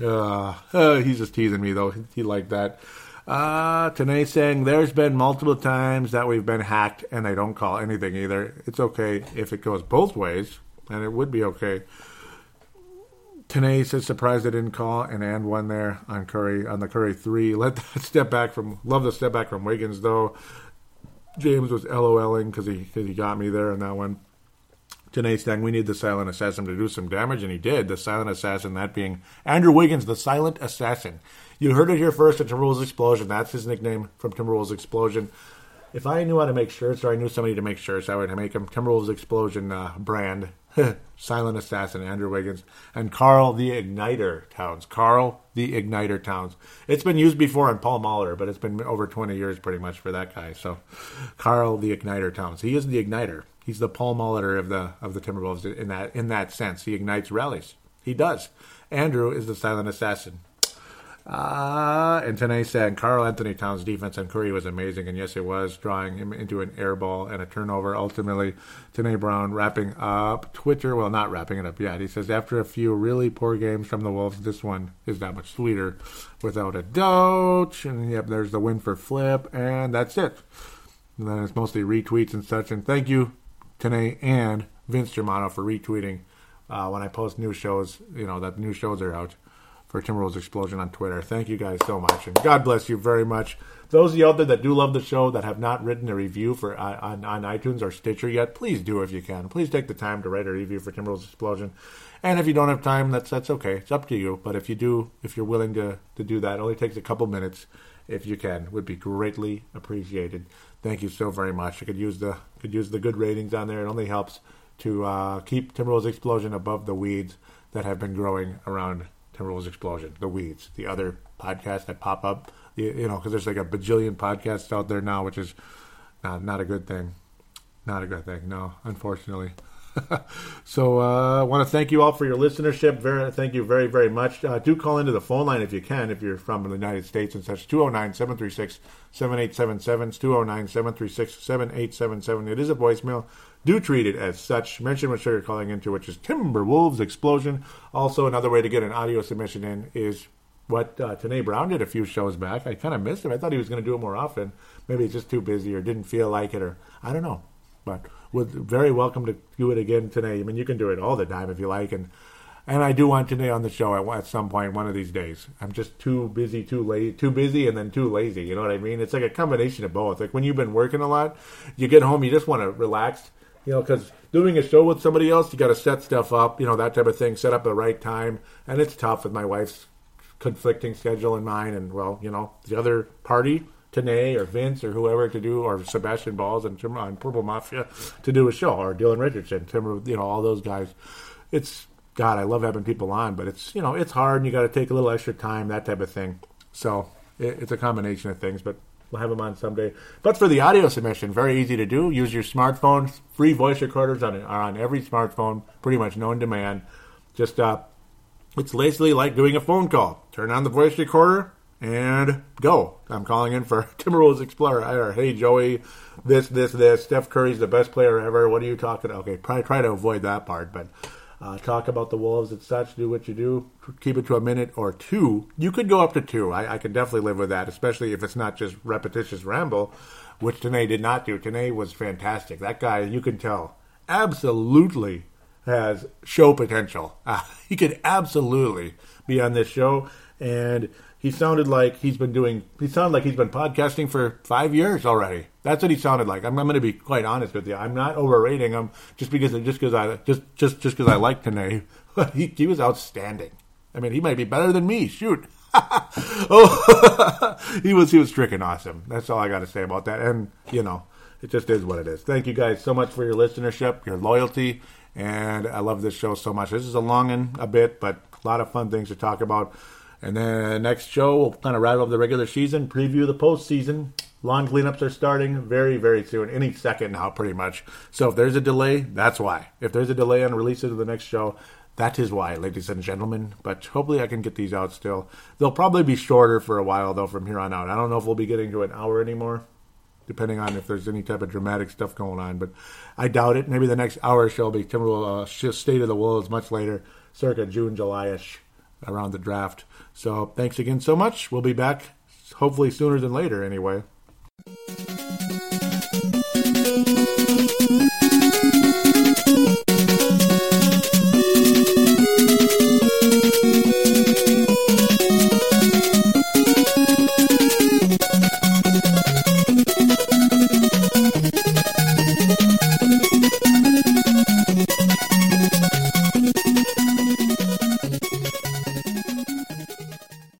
[SPEAKER 1] Uh, uh, he's just teasing me, though. He liked that. Uh, Tanae saying there's been multiple times that we've been hacked and they don't call anything either. It's okay if it goes both ways, and it would be okay. Tanae says surprised they didn't call and and one there on Curry on the Curry three. Let that step back from love the step back from Wiggins though. James was LOLing because he cause he got me there on that one. Janae saying we need the silent assassin to do some damage, and he did. The silent assassin, that being Andrew Wiggins, the silent assassin. You heard it here first at Timberwolves Explosion. That's his nickname from Timberwolves Explosion. If I knew how to make shirts, or I knew somebody to make shirts, I would make them Timberwolves Explosion uh, brand. Silent Assassin, Andrew Wiggins, and Karl the Igniter Towns. Karl the Igniter Towns. It's been used before on Paul Molitor, but it's been over 20 years pretty much for that guy. So, Karl the Igniter Towns. He is the igniter. He's the Paul Molitor of the of the Timberwolves in that in that sense. He ignites rallies. He does. Andrew is the silent assassin. Uh, and Tanae said Karl-Anthony Towns' defense on Curry was amazing, and yes, it was, drawing him into an air ball and a turnover. Ultimately, Tanae Brown wrapping up Twitter, well, not wrapping it up yet. He says, after a few really poor games from the Wolves, this one is that much sweeter, without a doubt. And yep, there's the win for Flip, and that's it. And then it's mostly retweets and such. And thank you, Tanae and Vince Germano, for retweeting uh, when I post new shows, you know, that new shows are out for Timberwolves Explosion on Twitter. Thank you guys so much, and God bless you very much. Those of you out there that do love the show that have not written a review for uh, on, on iTunes or Stitcher yet, please do if you can. Please take the time to write a review for Timberwolves Explosion. And if you don't have time, that's that's okay. It's up to you. But if you do, if you're willing to to do that, it only takes a couple minutes. If you can, would be greatly appreciated. Thank you so very much. I could use the could use the good ratings on there. It only helps to uh, keep Timberwolves Explosion above the weeds that have been growing around Timberwolves Explosion, The Weeds, the other podcasts that pop up, you, know, because there's like a bajillion podcasts out there now, which is not not a good thing. Not a good thing. No, unfortunately. so uh, I want to thank you all for your listenership. Very, thank you very, very much. Uh, do call into the phone line if you can, if you're from the United States and such. 209 736 7877. 209 736 7877. It is a voicemail. Do treat it as such. Mention what show you're calling into, which is Timberwolves Explosion. Also, another way to get an audio submission in is what uh, Tanae Brown did a few shows back. I kind of missed him. I thought he was going to do it more often. Maybe he's just too busy or didn't feel like it, or I don't know. But would very welcome to do it again today. I mean, you can do it all the time if you like, and and I do want today on the show at, at some point one of these days. I'm just too busy, too late, too busy, and then too lazy. You know what I mean? It's like a combination of both. Like when you've been working a lot, you get home, you just want to relax. You know, because doing a show with somebody else, you got to set stuff up, you know, that type of thing, set up the right time, and it's tough with my wife's conflicting schedule in mine, and well, you know, the other party Tanae or Vince or whoever to do, or Sebastian Balls and Tim on Purple Mafia to do a show, or Dylan Richardson, Tim, you know, all those guys. It's God, I love having people on, but it's you know it's hard, and you got to take a little extra time, that type of thing. So it, it's a combination of things, but we'll have them on someday. But for the audio submission, very easy to do. Use your smartphone. Free voice recorders on are on every smartphone, pretty much no demand. Just uh, it's basically like doing a phone call. Turn on the voice recorder, and go. I'm calling in for Timberwolves Explorer. Or, hey, Joey, this, this, this. Steph Curry's the best player ever. What are you talking about? Okay, probably try to avoid that part, but uh, talk about the Wolves and such. Do what you do. Keep it to a minute or two. You could go up to two. I, I can definitely live with that, especially if it's not just repetitious ramble, which Tanae did not do. Tanae was fantastic. That guy, you can tell, absolutely has show potential. Uh, he could absolutely be on this show. And he sounded like he's been doing. He sounded like he's been podcasting for five years already. That's what he sounded like. I'm, I'm going to be quite honest with you. I'm not overrating him just because just because I just just just because I like Tanae. he he was outstanding. I mean, he might be better than me. Shoot. oh, he was he was freaking awesome. That's all I got to say about that. And you know, it just is what it is. Thank you guys so much for your listenership, your loyalty, and I love this show so much. This is a long one a bit, but a lot of fun things to talk about. And then next show, we'll kind of rattle up the regular season, preview the postseason. Lawn cleanups are starting very, very soon, any second now, pretty much. So if there's a delay, that's why. If there's a delay on releases of the next show, that is why, ladies and gentlemen. But hopefully I can get these out still. They'll probably be shorter for a while, though, from here on out. I don't know if we'll be getting to an hour anymore, depending on if there's any type of dramatic stuff going on. But I doubt it. Maybe the next hour show will be Timberwolves uh, State of the Wolves much later, circa June, July-ish, around the draft. So thanks again so much. We'll be back hopefully sooner than later anyway.